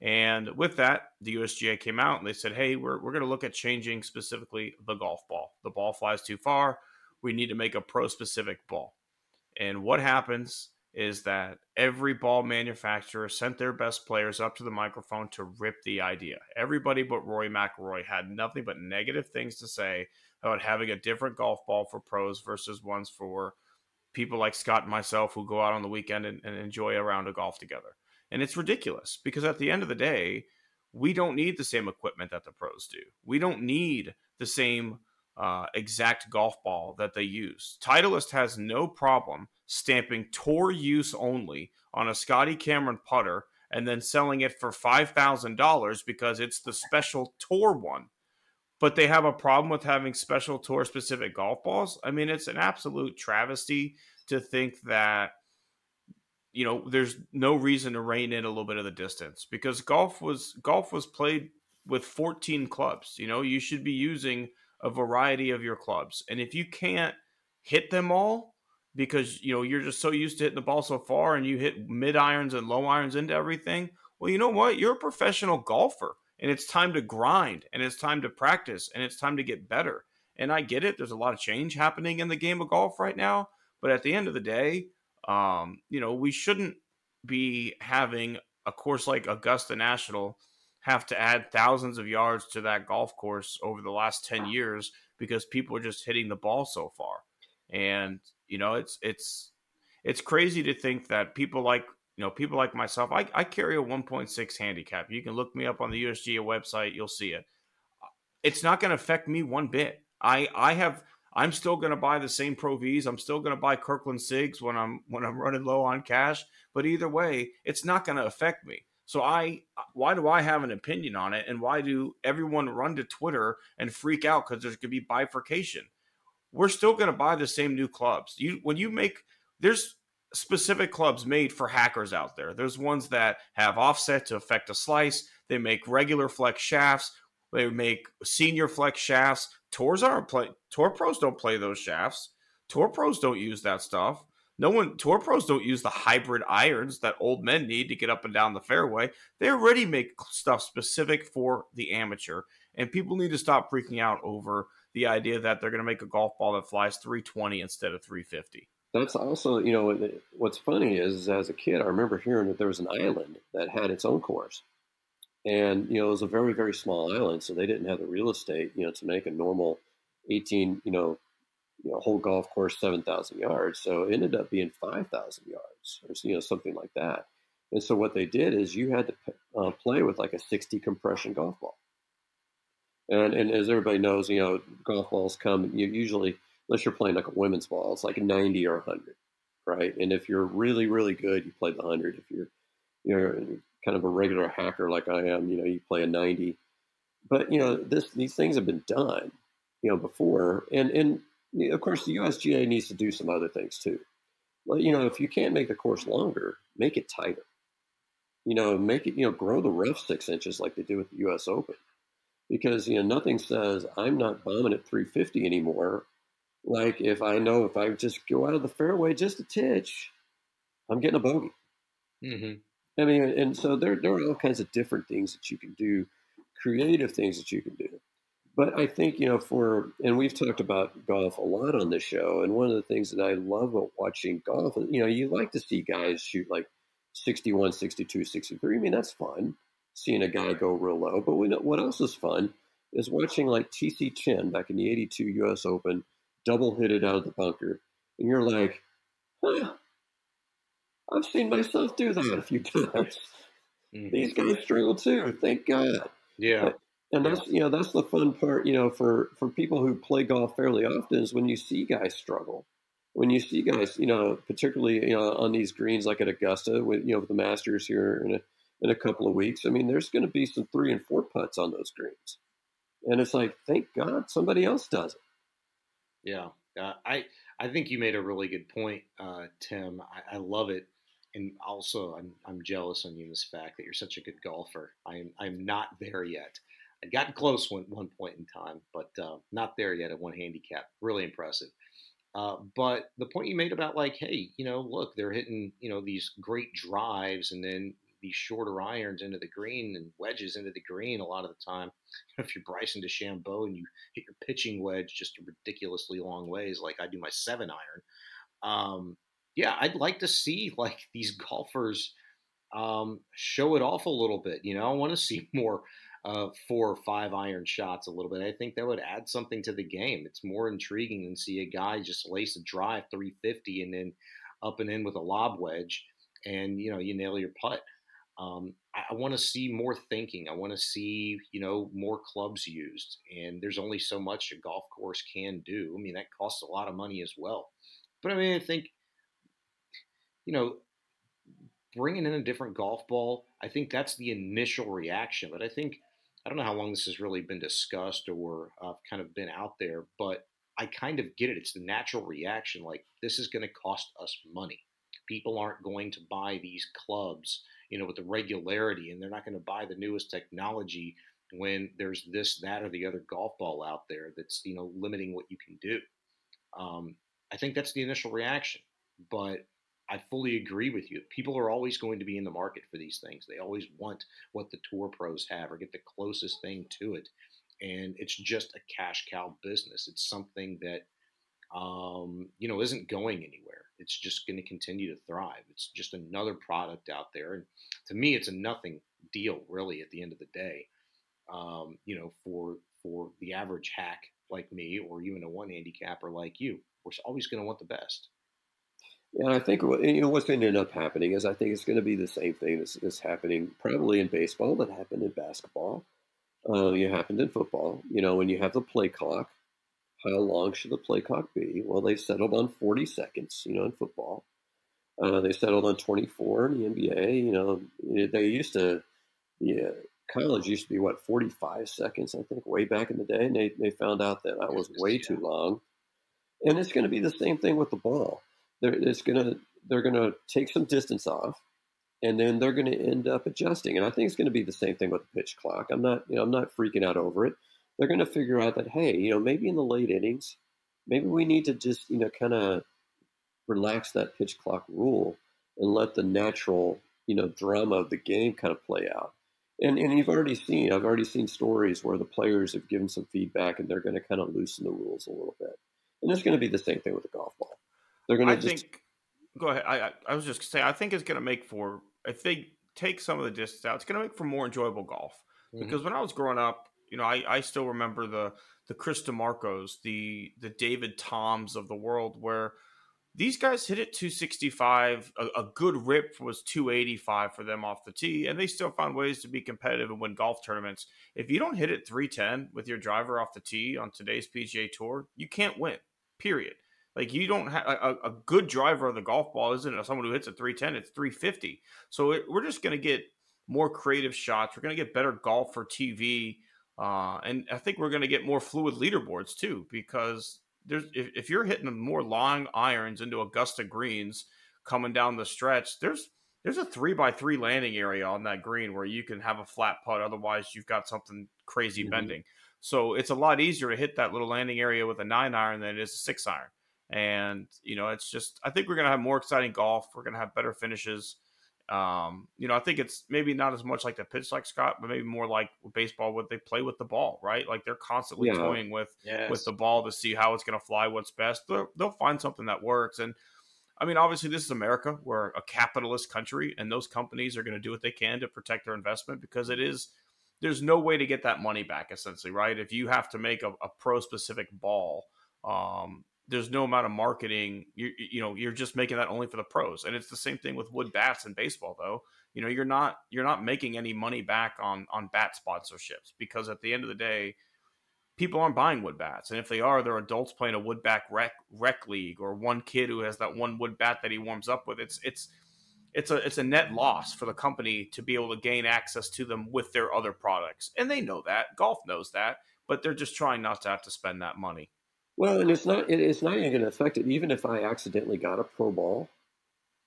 And with that, the USGA came out and they said, hey, we're, we're going to look at changing specifically the golf ball. The ball flies too far. We need to make a pro specific ball. And what happens is that every ball manufacturer sent their best players up to the microphone to rip the idea. Everybody but Rory McIlroy had nothing but negative things to say about having a different golf ball for pros versus ones for people like Scott and myself who go out on the weekend and, and enjoy a round of golf together. And it's ridiculous because at the end of the day, we don't need the same equipment that the pros do. We don't need the same uh, exact golf ball that they use. Titleist has no problem stamping tour use only on a Scotty Cameron putter and then selling it for $5,000 because it's the special tour one. But they have a problem with having special tour specific golf balls. I mean, it's an absolute travesty to think that you know, there's no reason to rein in a little bit of the distance because golf was golf was played with 14 clubs. You know, you should be using a variety of your clubs. And if you can't hit them all because, you know, you're just so used to hitting the ball so far and you hit mid irons and low irons into everything, well, you know what? You're a professional golfer and it's time to grind and it's time to practice and it's time to get better. And I get it. There's a lot of change happening in the game of golf right now. But at the end of the day, um, you know, we shouldn't be having a course like Augusta National have to add thousands of yards to that golf course over the last 10 years because people are just hitting the ball so far. And, you know, it's it's it's crazy to think that people like you know, people like myself, I, I carry a 1.6 handicap. You can look me up on the USGA website, you'll see it. It's not going to affect me one bit. I I have I'm still going to buy the same Pro Vs. I'm still going to buy Kirkland Sigs when I'm when I'm running low on cash. But either way, it's not going to affect me. So I, why do I have an opinion on it, and why do everyone run to Twitter and freak out because there's going to be bifurcation? We're still going to buy the same new clubs. You when you make there's specific clubs made for hackers out there. There's ones that have offset to affect a slice. They make regular flex shafts. They make senior flex shafts. Tours aren't play. Tour pros don't play those shafts. Tour pros don't use that stuff. No one. Tour pros don't use the hybrid irons that old men need to get up and down the fairway. They already make stuff specific for the amateur, and people need to stop freaking out over the idea that they're going to make a golf ball that flies 320 instead of 350. That's also, you know, what's funny is as a kid, I remember hearing that there was an island that had its own course and you know it was a very very small island, so they didn't have the real estate, you know, to make a normal 18, you know, you know, whole golf course 7,000 yards. So it ended up being 5,000 yards, or you know, something like that. And so what they did is you had to uh, play with like a 60 compression golf ball. And, and as everybody knows, you know, golf balls come you usually, unless you're playing like a women's ball, it's like a 90 or 100, right? And if you're really, really good, you play the 100. If you're, you're kind of a regular hacker like I am, you know, you play a 90. but you know, this these things have been done, you know, before, and and of course the USGA needs to do some other things too. Well, you know, if you can't make the course longer, make it tighter. You know, make it you know grow the rough six inches like they do with the U.S. Open, because you know nothing says I'm not bombing at 350 anymore. Like if I know if I just go out of the fairway just a titch, I'm getting a bogey. Mm-hmm. I mean, and so there there are all kinds of different things that you can do, creative things that you can do. But I think, you know, for, and we've talked about golf a lot on this show. And one of the things that I love about watching golf, you know, you like to see guys shoot like 61, 62, 63. I mean, that's fun seeing a guy go real low. But we know, what else is fun is watching like TC Chen back in the 82 US Open double hit it out of the bunker. And you're like, huh, I've seen myself do that a few times. Mm-hmm. These guys struggle too. Thank God. Yeah. But, and that's you know that's the fun part you know for for people who play golf fairly often is when you see guys struggle when you see guys you know particularly you know on these greens like at augusta with you know with the masters here in a in a couple of weeks i mean there's going to be some three and four putts on those greens and it's like thank god somebody else does it yeah uh, i i think you made a really good point uh, tim I, I love it and also I'm, I'm jealous on you this fact that you're such a good golfer i'm i'm not there yet I got close one one point in time, but uh, not there yet at one handicap. Really impressive. Uh, but the point you made about like, hey, you know, look, they're hitting you know these great drives and then these shorter irons into the green and wedges into the green a lot of the time. If you're Bryson DeChambeau and you hit your pitching wedge just ridiculously long ways, like I do my seven iron, um, yeah, I'd like to see like these golfers um, show it off a little bit. You know, I want to see more uh, four or five iron shots a little bit. I think that would add something to the game. It's more intriguing than see a guy just lace a drive 350 and then up and in with a lob wedge, and you know you nail your putt. Um, I, I want to see more thinking. I want to see you know more clubs used, and there's only so much a golf course can do. I mean that costs a lot of money as well. But I mean I think you know bringing in a different golf ball, I think that's the initial reaction. But I think I don't know how long this has really been discussed or uh, kind of been out there, but I kind of get it. It's the natural reaction. Like this is going to cost us money. People aren't going to buy these clubs, you know, with the regularity, and they're not going to buy the newest technology when there's this, that, or the other golf ball out there that's you know limiting what you can do. Um, I think that's the initial reaction, but I fully agree with you. People are always going to be in the market for these things. They always want what the tour pros have or get the closest thing to it. And it's just a cash cow business. It's something that, um, you know, isn't going anywhere. It's just going to continue to thrive. It's just another product out there. And to me, it's a nothing deal, really, at the end of the day. Um, you know, for for the average hack like me, or even a one handicapper like you, we're always going to want the best. Yeah, I think you know what's going to end up happening is I think it's going to be the same thing that's, that's happening probably in baseball that happened in basketball. Uh, you happened in football. You know, when you have the play clock, how long should the play clock be? Well, they settled on 40 seconds. You know, in football, uh, they settled on 24 in the NBA. You know, they used to, yeah, college used to be what 45 seconds, I think, way back in the day, and they they found out that that was way too long. And it's going to be the same thing with the ball they're, it's gonna they're gonna take some distance off, and then they're gonna end up adjusting. And I think it's gonna be the same thing with the pitch clock. I'm not you know I'm not freaking out over it. They're gonna figure out that hey you know maybe in the late innings, maybe we need to just you know kind of relax that pitch clock rule and let the natural you know drama of the game kind of play out. And, and you've already seen, I've already seen stories where the players have given some feedback and they're going to kind of loosen the rules a little bit. And it's going to be the same thing with the golf ball. They're going to just. Think, go ahead. I, I was just say, I think it's going to make for, if they take some of the distance out, it's going to make for more enjoyable golf. Mm-hmm. Because when I was growing up, you know, I, I still remember the the Chris DiMarcos, the the David Toms of the world, where these guys hit it 265. A, a, good rip was 285 for them off the tee, and they still found ways to be competitive and win golf tournaments. If you don't hit it 310 with your driver off the tee on today's PGA Tour, you can't win. Period. Like you don't have a, a, good driver of the golf ball isn't it? someone who hits a 310, it's 350. So it, we're just going to get more creative shots. We're going to get better golf for TV Uh, and I think we're going to get more fluid leaderboards too, because there's if, if you're hitting more long irons into Augusta greens coming down the stretch, there's there's a three by three landing area on that green where you can have a flat putt. Otherwise, you've got something crazy mm-hmm. bending. So it's a lot easier to hit that little landing area with a nine iron than it is a six iron. And you know, it's just I think we're gonna have more exciting golf. We're gonna have better finishes. Um, you know, I think it's maybe not as much like the pitch like Scott, but maybe more like baseball what they play with the ball, right? Like they're constantly yeah. toying with yes. with the ball to see how it's going to fly, what's best. They'll, they'll find something that works. And I mean, obviously, this is America. We're a capitalist country, and those companies are going to do what they can to protect their investment because it is. There's no way to get that money back, essentially, right? If you have to make a, a pro specific ball, um, there's no amount of marketing. You you know you're just making that only for the pros, and it's the same thing with wood bats in baseball. Though you know you're not you're not making any money back on on bat sponsorships because at the end of the day, people aren't buying wood bats, and if they are, they're adults playing a wood bat rec rec league or one kid who has that one wood bat that he warms up with. It's it's it's a it's a net loss for the company to be able to gain access to them with their other products, and they know that. Golf knows that, but they're just trying not to have to spend that money. Well, and it's not it's not even going to affect it. Even if I accidentally got a pro ball,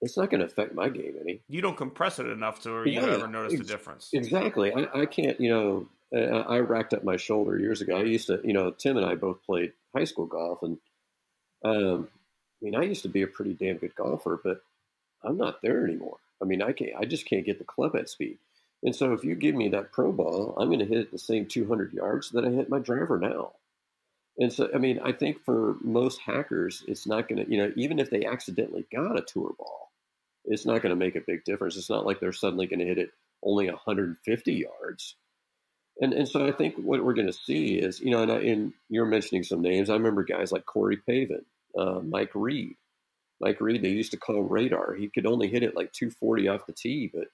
it's not going to affect my game any. You don't compress it enough to where you yeah, ever notice ex- the difference. Exactly. I, I can't. You know, I racked up my shoulder years ago. I used to, you know, Tim and I both played high school golf, and um, I mean, I used to be a pretty damn good golfer, but I'm not there anymore. I mean, I can't. I just can't get the club at speed. And so, if you give me that pro ball, I'm going to hit it the same 200 yards that I hit my driver now. And so, I mean, I think for most hackers, it's not going to, you know, even if they accidentally got a tour ball, it's not going to make a big difference. It's not like they're suddenly going to hit it only 150 yards. And and so I think what we're going to see is, you know, and, I, and, you're mentioning some names. I remember guys like Corey Pavin, uh, Mike Reid. Mike Reid, they used to call radar. He could only hit it like 240 off the tee, but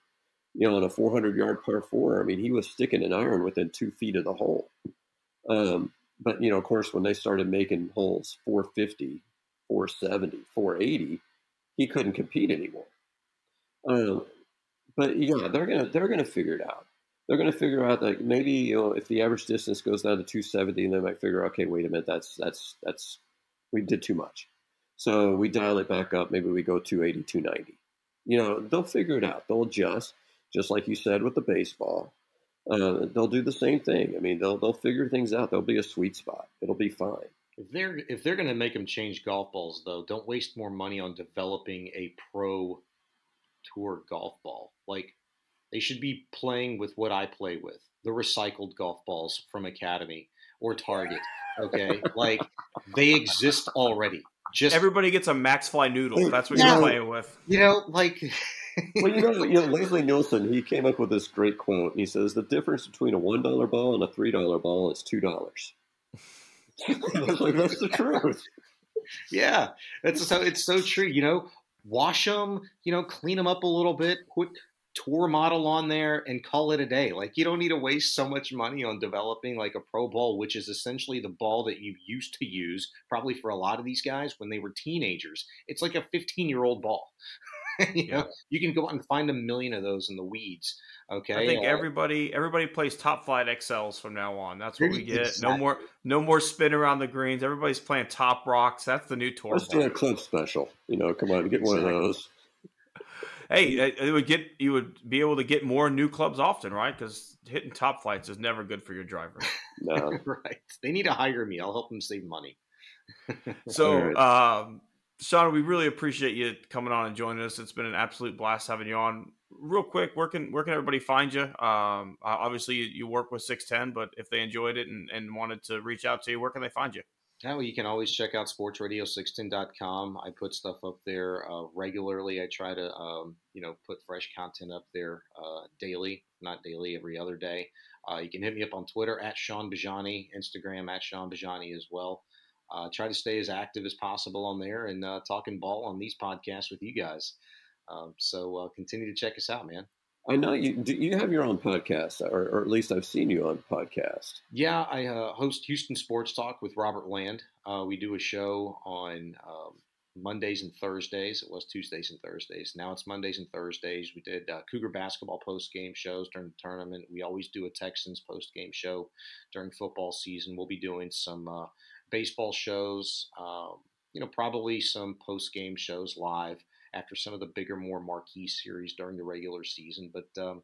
you know, on a 400 yard par four, I mean, he was sticking an iron within two feet of the hole. Um, but you know, of course, when they started making holes 450, 470, 480, he couldn't compete anymore. Um, but yeah, they're gonna they're gonna figure it out. They're gonna figure out that maybe you know if the average distance goes down to 270, and they might figure, okay, wait a minute, that's that's that's we did too much. So we dial it back up. Maybe we go 280, 290. You know, they'll figure it out. They'll adjust, just like you said with the baseball uh, they'll do the same thing. I mean, they'll they'll figure things out. There'll be a sweet spot. It'll be fine. If they're if they're going to make them change golf balls, though, don't waste more money on developing a pro tour golf ball. Like they should be playing with what I play with, the recycled golf balls from Academy or Target. Okay, like they exist already. Just everybody gets a Maxfli noodle. That's what you're playing with. You know, like well, you know, you know, Leslie Nielsen, he came up with this great quote. He says the difference between a one dollar ball and a three dollar ball is two dollars. like that's the truth. Yeah, it's so it's so true. You know, wash them. You know, clean them up a little bit. Put tour model on there and call it a day. Like you don't need to waste so much money on developing like a pro ball, which is essentially the ball that you used to use probably for a lot of these guys when they were teenagers. It's like a 15 year old ball. you know, you can go out and find a million of those in the weeds. Okay, I think uh, everybody everybody plays Top-Flite XLs from now on. That's what we get. Exactly. No more no more spin around the greens. Everybody's playing top rocks. That's the new tour. Let's ball. do a club special. You know, come on, get exactly. one of those. Hey, it would get you would be able to get more new clubs often, right? Because hitting Top-Flites is never good for your driver. No, right? They need to hire me. I'll help them save money. so, um, Shaun, we really appreciate you coming on and joining us. It's been an absolute blast having you on. Real quick, where can where can everybody find you? Um, obviously, you work with Six Ten, but if they enjoyed it and, and wanted to reach out to you, where can they find you? Yeah, well, you can always check out sportsradio610.com. I put stuff up there uh, regularly. I try to, um, you know, put fresh content up there uh, daily, not daily, every other day. Uh, you can hit me up on Twitter at Shaun Bijani, Instagram at Shaun Bijani as well uh, try to stay as active as possible on there and uh, talking ball on these podcasts with you guys. Um, so uh, continue to check us out, man. I know you. Do you have your own podcast, or, or at least I've seen you on podcast? Yeah, I uh, host Houston Sports Talk with Robert Land. Uh, we do a show on um, Mondays and Thursdays. It was Tuesdays and Thursdays. Now it's Mondays and Thursdays. We did uh, Cougar basketball post game shows during the tournament. We always do a Texans post game show during football season. We'll be doing some uh, baseball shows. Um, you know, probably some post game shows live after some of the bigger, more marquee series during the regular season. But um,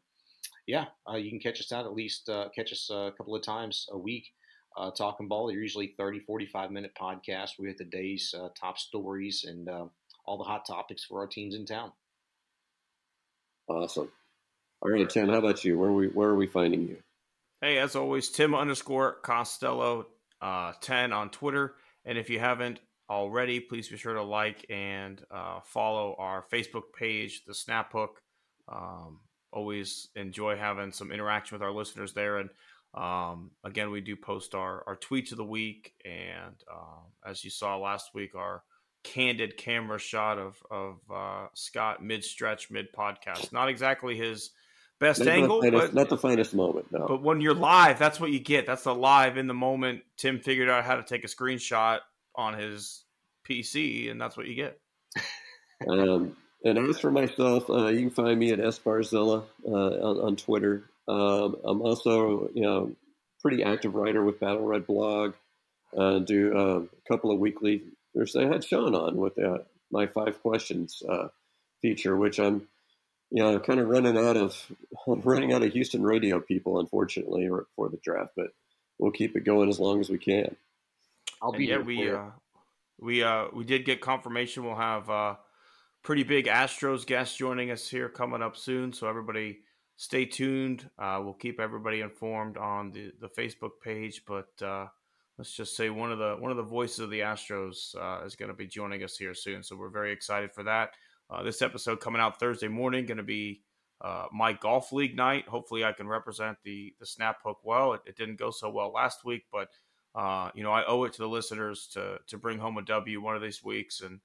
yeah, uh, you can catch us out at least uh, catch us a couple of times a week uh, Talking Ball. They're usually 30, 45 minute podcasts. We have the day's uh, top stories and uh, all the hot topics for our teams in town. Awesome. All right, Tim, how about you? Where are we, where are we finding you? Hey, as always, Tim underscore Costello uh, 10 on Twitter. And if you haven't already, please be sure to like and uh, follow our Facebook page, The Snap Hook. Um, always enjoy having some interaction with our listeners there. And um, again, we do post our, our tweets of the week, and uh, as you saw last week, our candid camera shot of of uh, Scott mid stretch, mid podcast. Not exactly his best not angle, the finest, but not the finest moment. No, but when you're live, that's what you get. That's the live in the moment. Tim figured out how to take a screenshot on his PC, and that's what you get. um, and as for myself, uh, you can find me at Barzilla uh, on, on Twitter. Um, I'm also, you know, pretty active writer with Battle Red blog. Uh, do uh, a couple of weekly. There's I had Shaun on with uh, my five questions uh, feature, which I'm, you know, kind of running out of running out of Houston radio people, unfortunately, for the draft. But we'll keep it going as long as we can. I'll be yeah, we uh, we uh, we did get confirmation. We'll have uh, pretty big Astros guest joining us here coming up soon. So everybody stay tuned. Uh, we'll keep everybody informed on the, the Facebook page, but uh, let's just say one of the one of the voices of the Astros uh, is going to be joining us here soon. So we're very excited for that. Uh, this episode coming out Thursday morning, going to be uh, my golf league night. Hopefully, I can represent the the snap hook well. It, it didn't go so well last week, but uh, you know I owe it to the listeners to to bring home a W one of these weeks and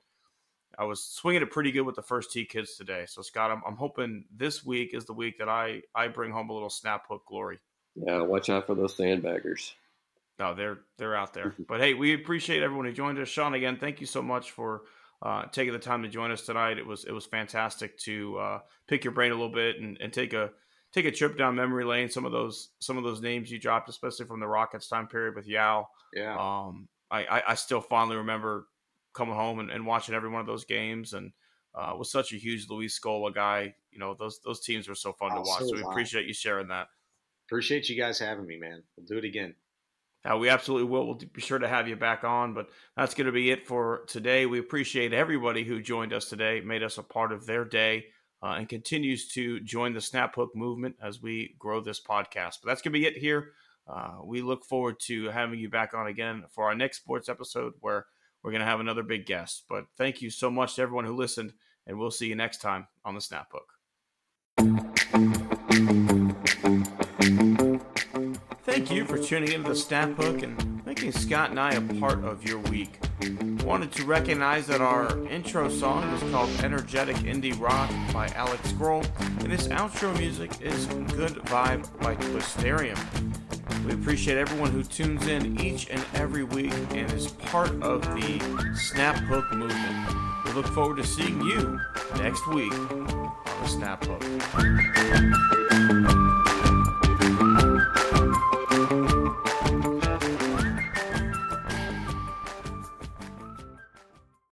I was swinging it pretty good with the first tee kids today. So Scott, I'm, I'm hoping this week is the week that I I bring home a little snap hook glory. Yeah, watch out for those sandbaggers. No, they're they're out there. but hey, we appreciate everyone who joined us. Shaun, again, thank you so much for uh, taking the time to join us tonight. It was it was fantastic to uh, pick your brain a little bit and, and take a take a trip down memory lane. Some of those some of those names you dropped, especially from the Rockets time period with Yao. Yeah. Um, I, I, I still fondly remember coming home and, and watching every one of those games and uh, was such a huge Luis Scola guy. You know, those those teams were so fun oh, to watch. So, so we appreciate you sharing that. Appreciate you guys having me, man. We'll do it again. Uh, we absolutely will. We'll be sure to have you back on. But that's going to be it for today. We appreciate everybody who joined us today, made us a part of their day, uh, and continues to join the Snap Hook movement as we grow this podcast. But that's going to be it here. Uh, we look forward to having you back on again for our next sports episode where we're going to have another big guest. But thank you so much to everyone who listened, and we'll see you next time on the Snap Hook. You for tuning into the Snap Hook and making Scott and I a part of your week. Wanted to recognize that our intro song is called Energetic Indie Rock by Alex Grohl, and this outro music is Good Vibe by Twisterium. We appreciate everyone who tunes in each and every week and is part of the Snap Hook movement. We look forward to seeing you next week on the Snap Hook.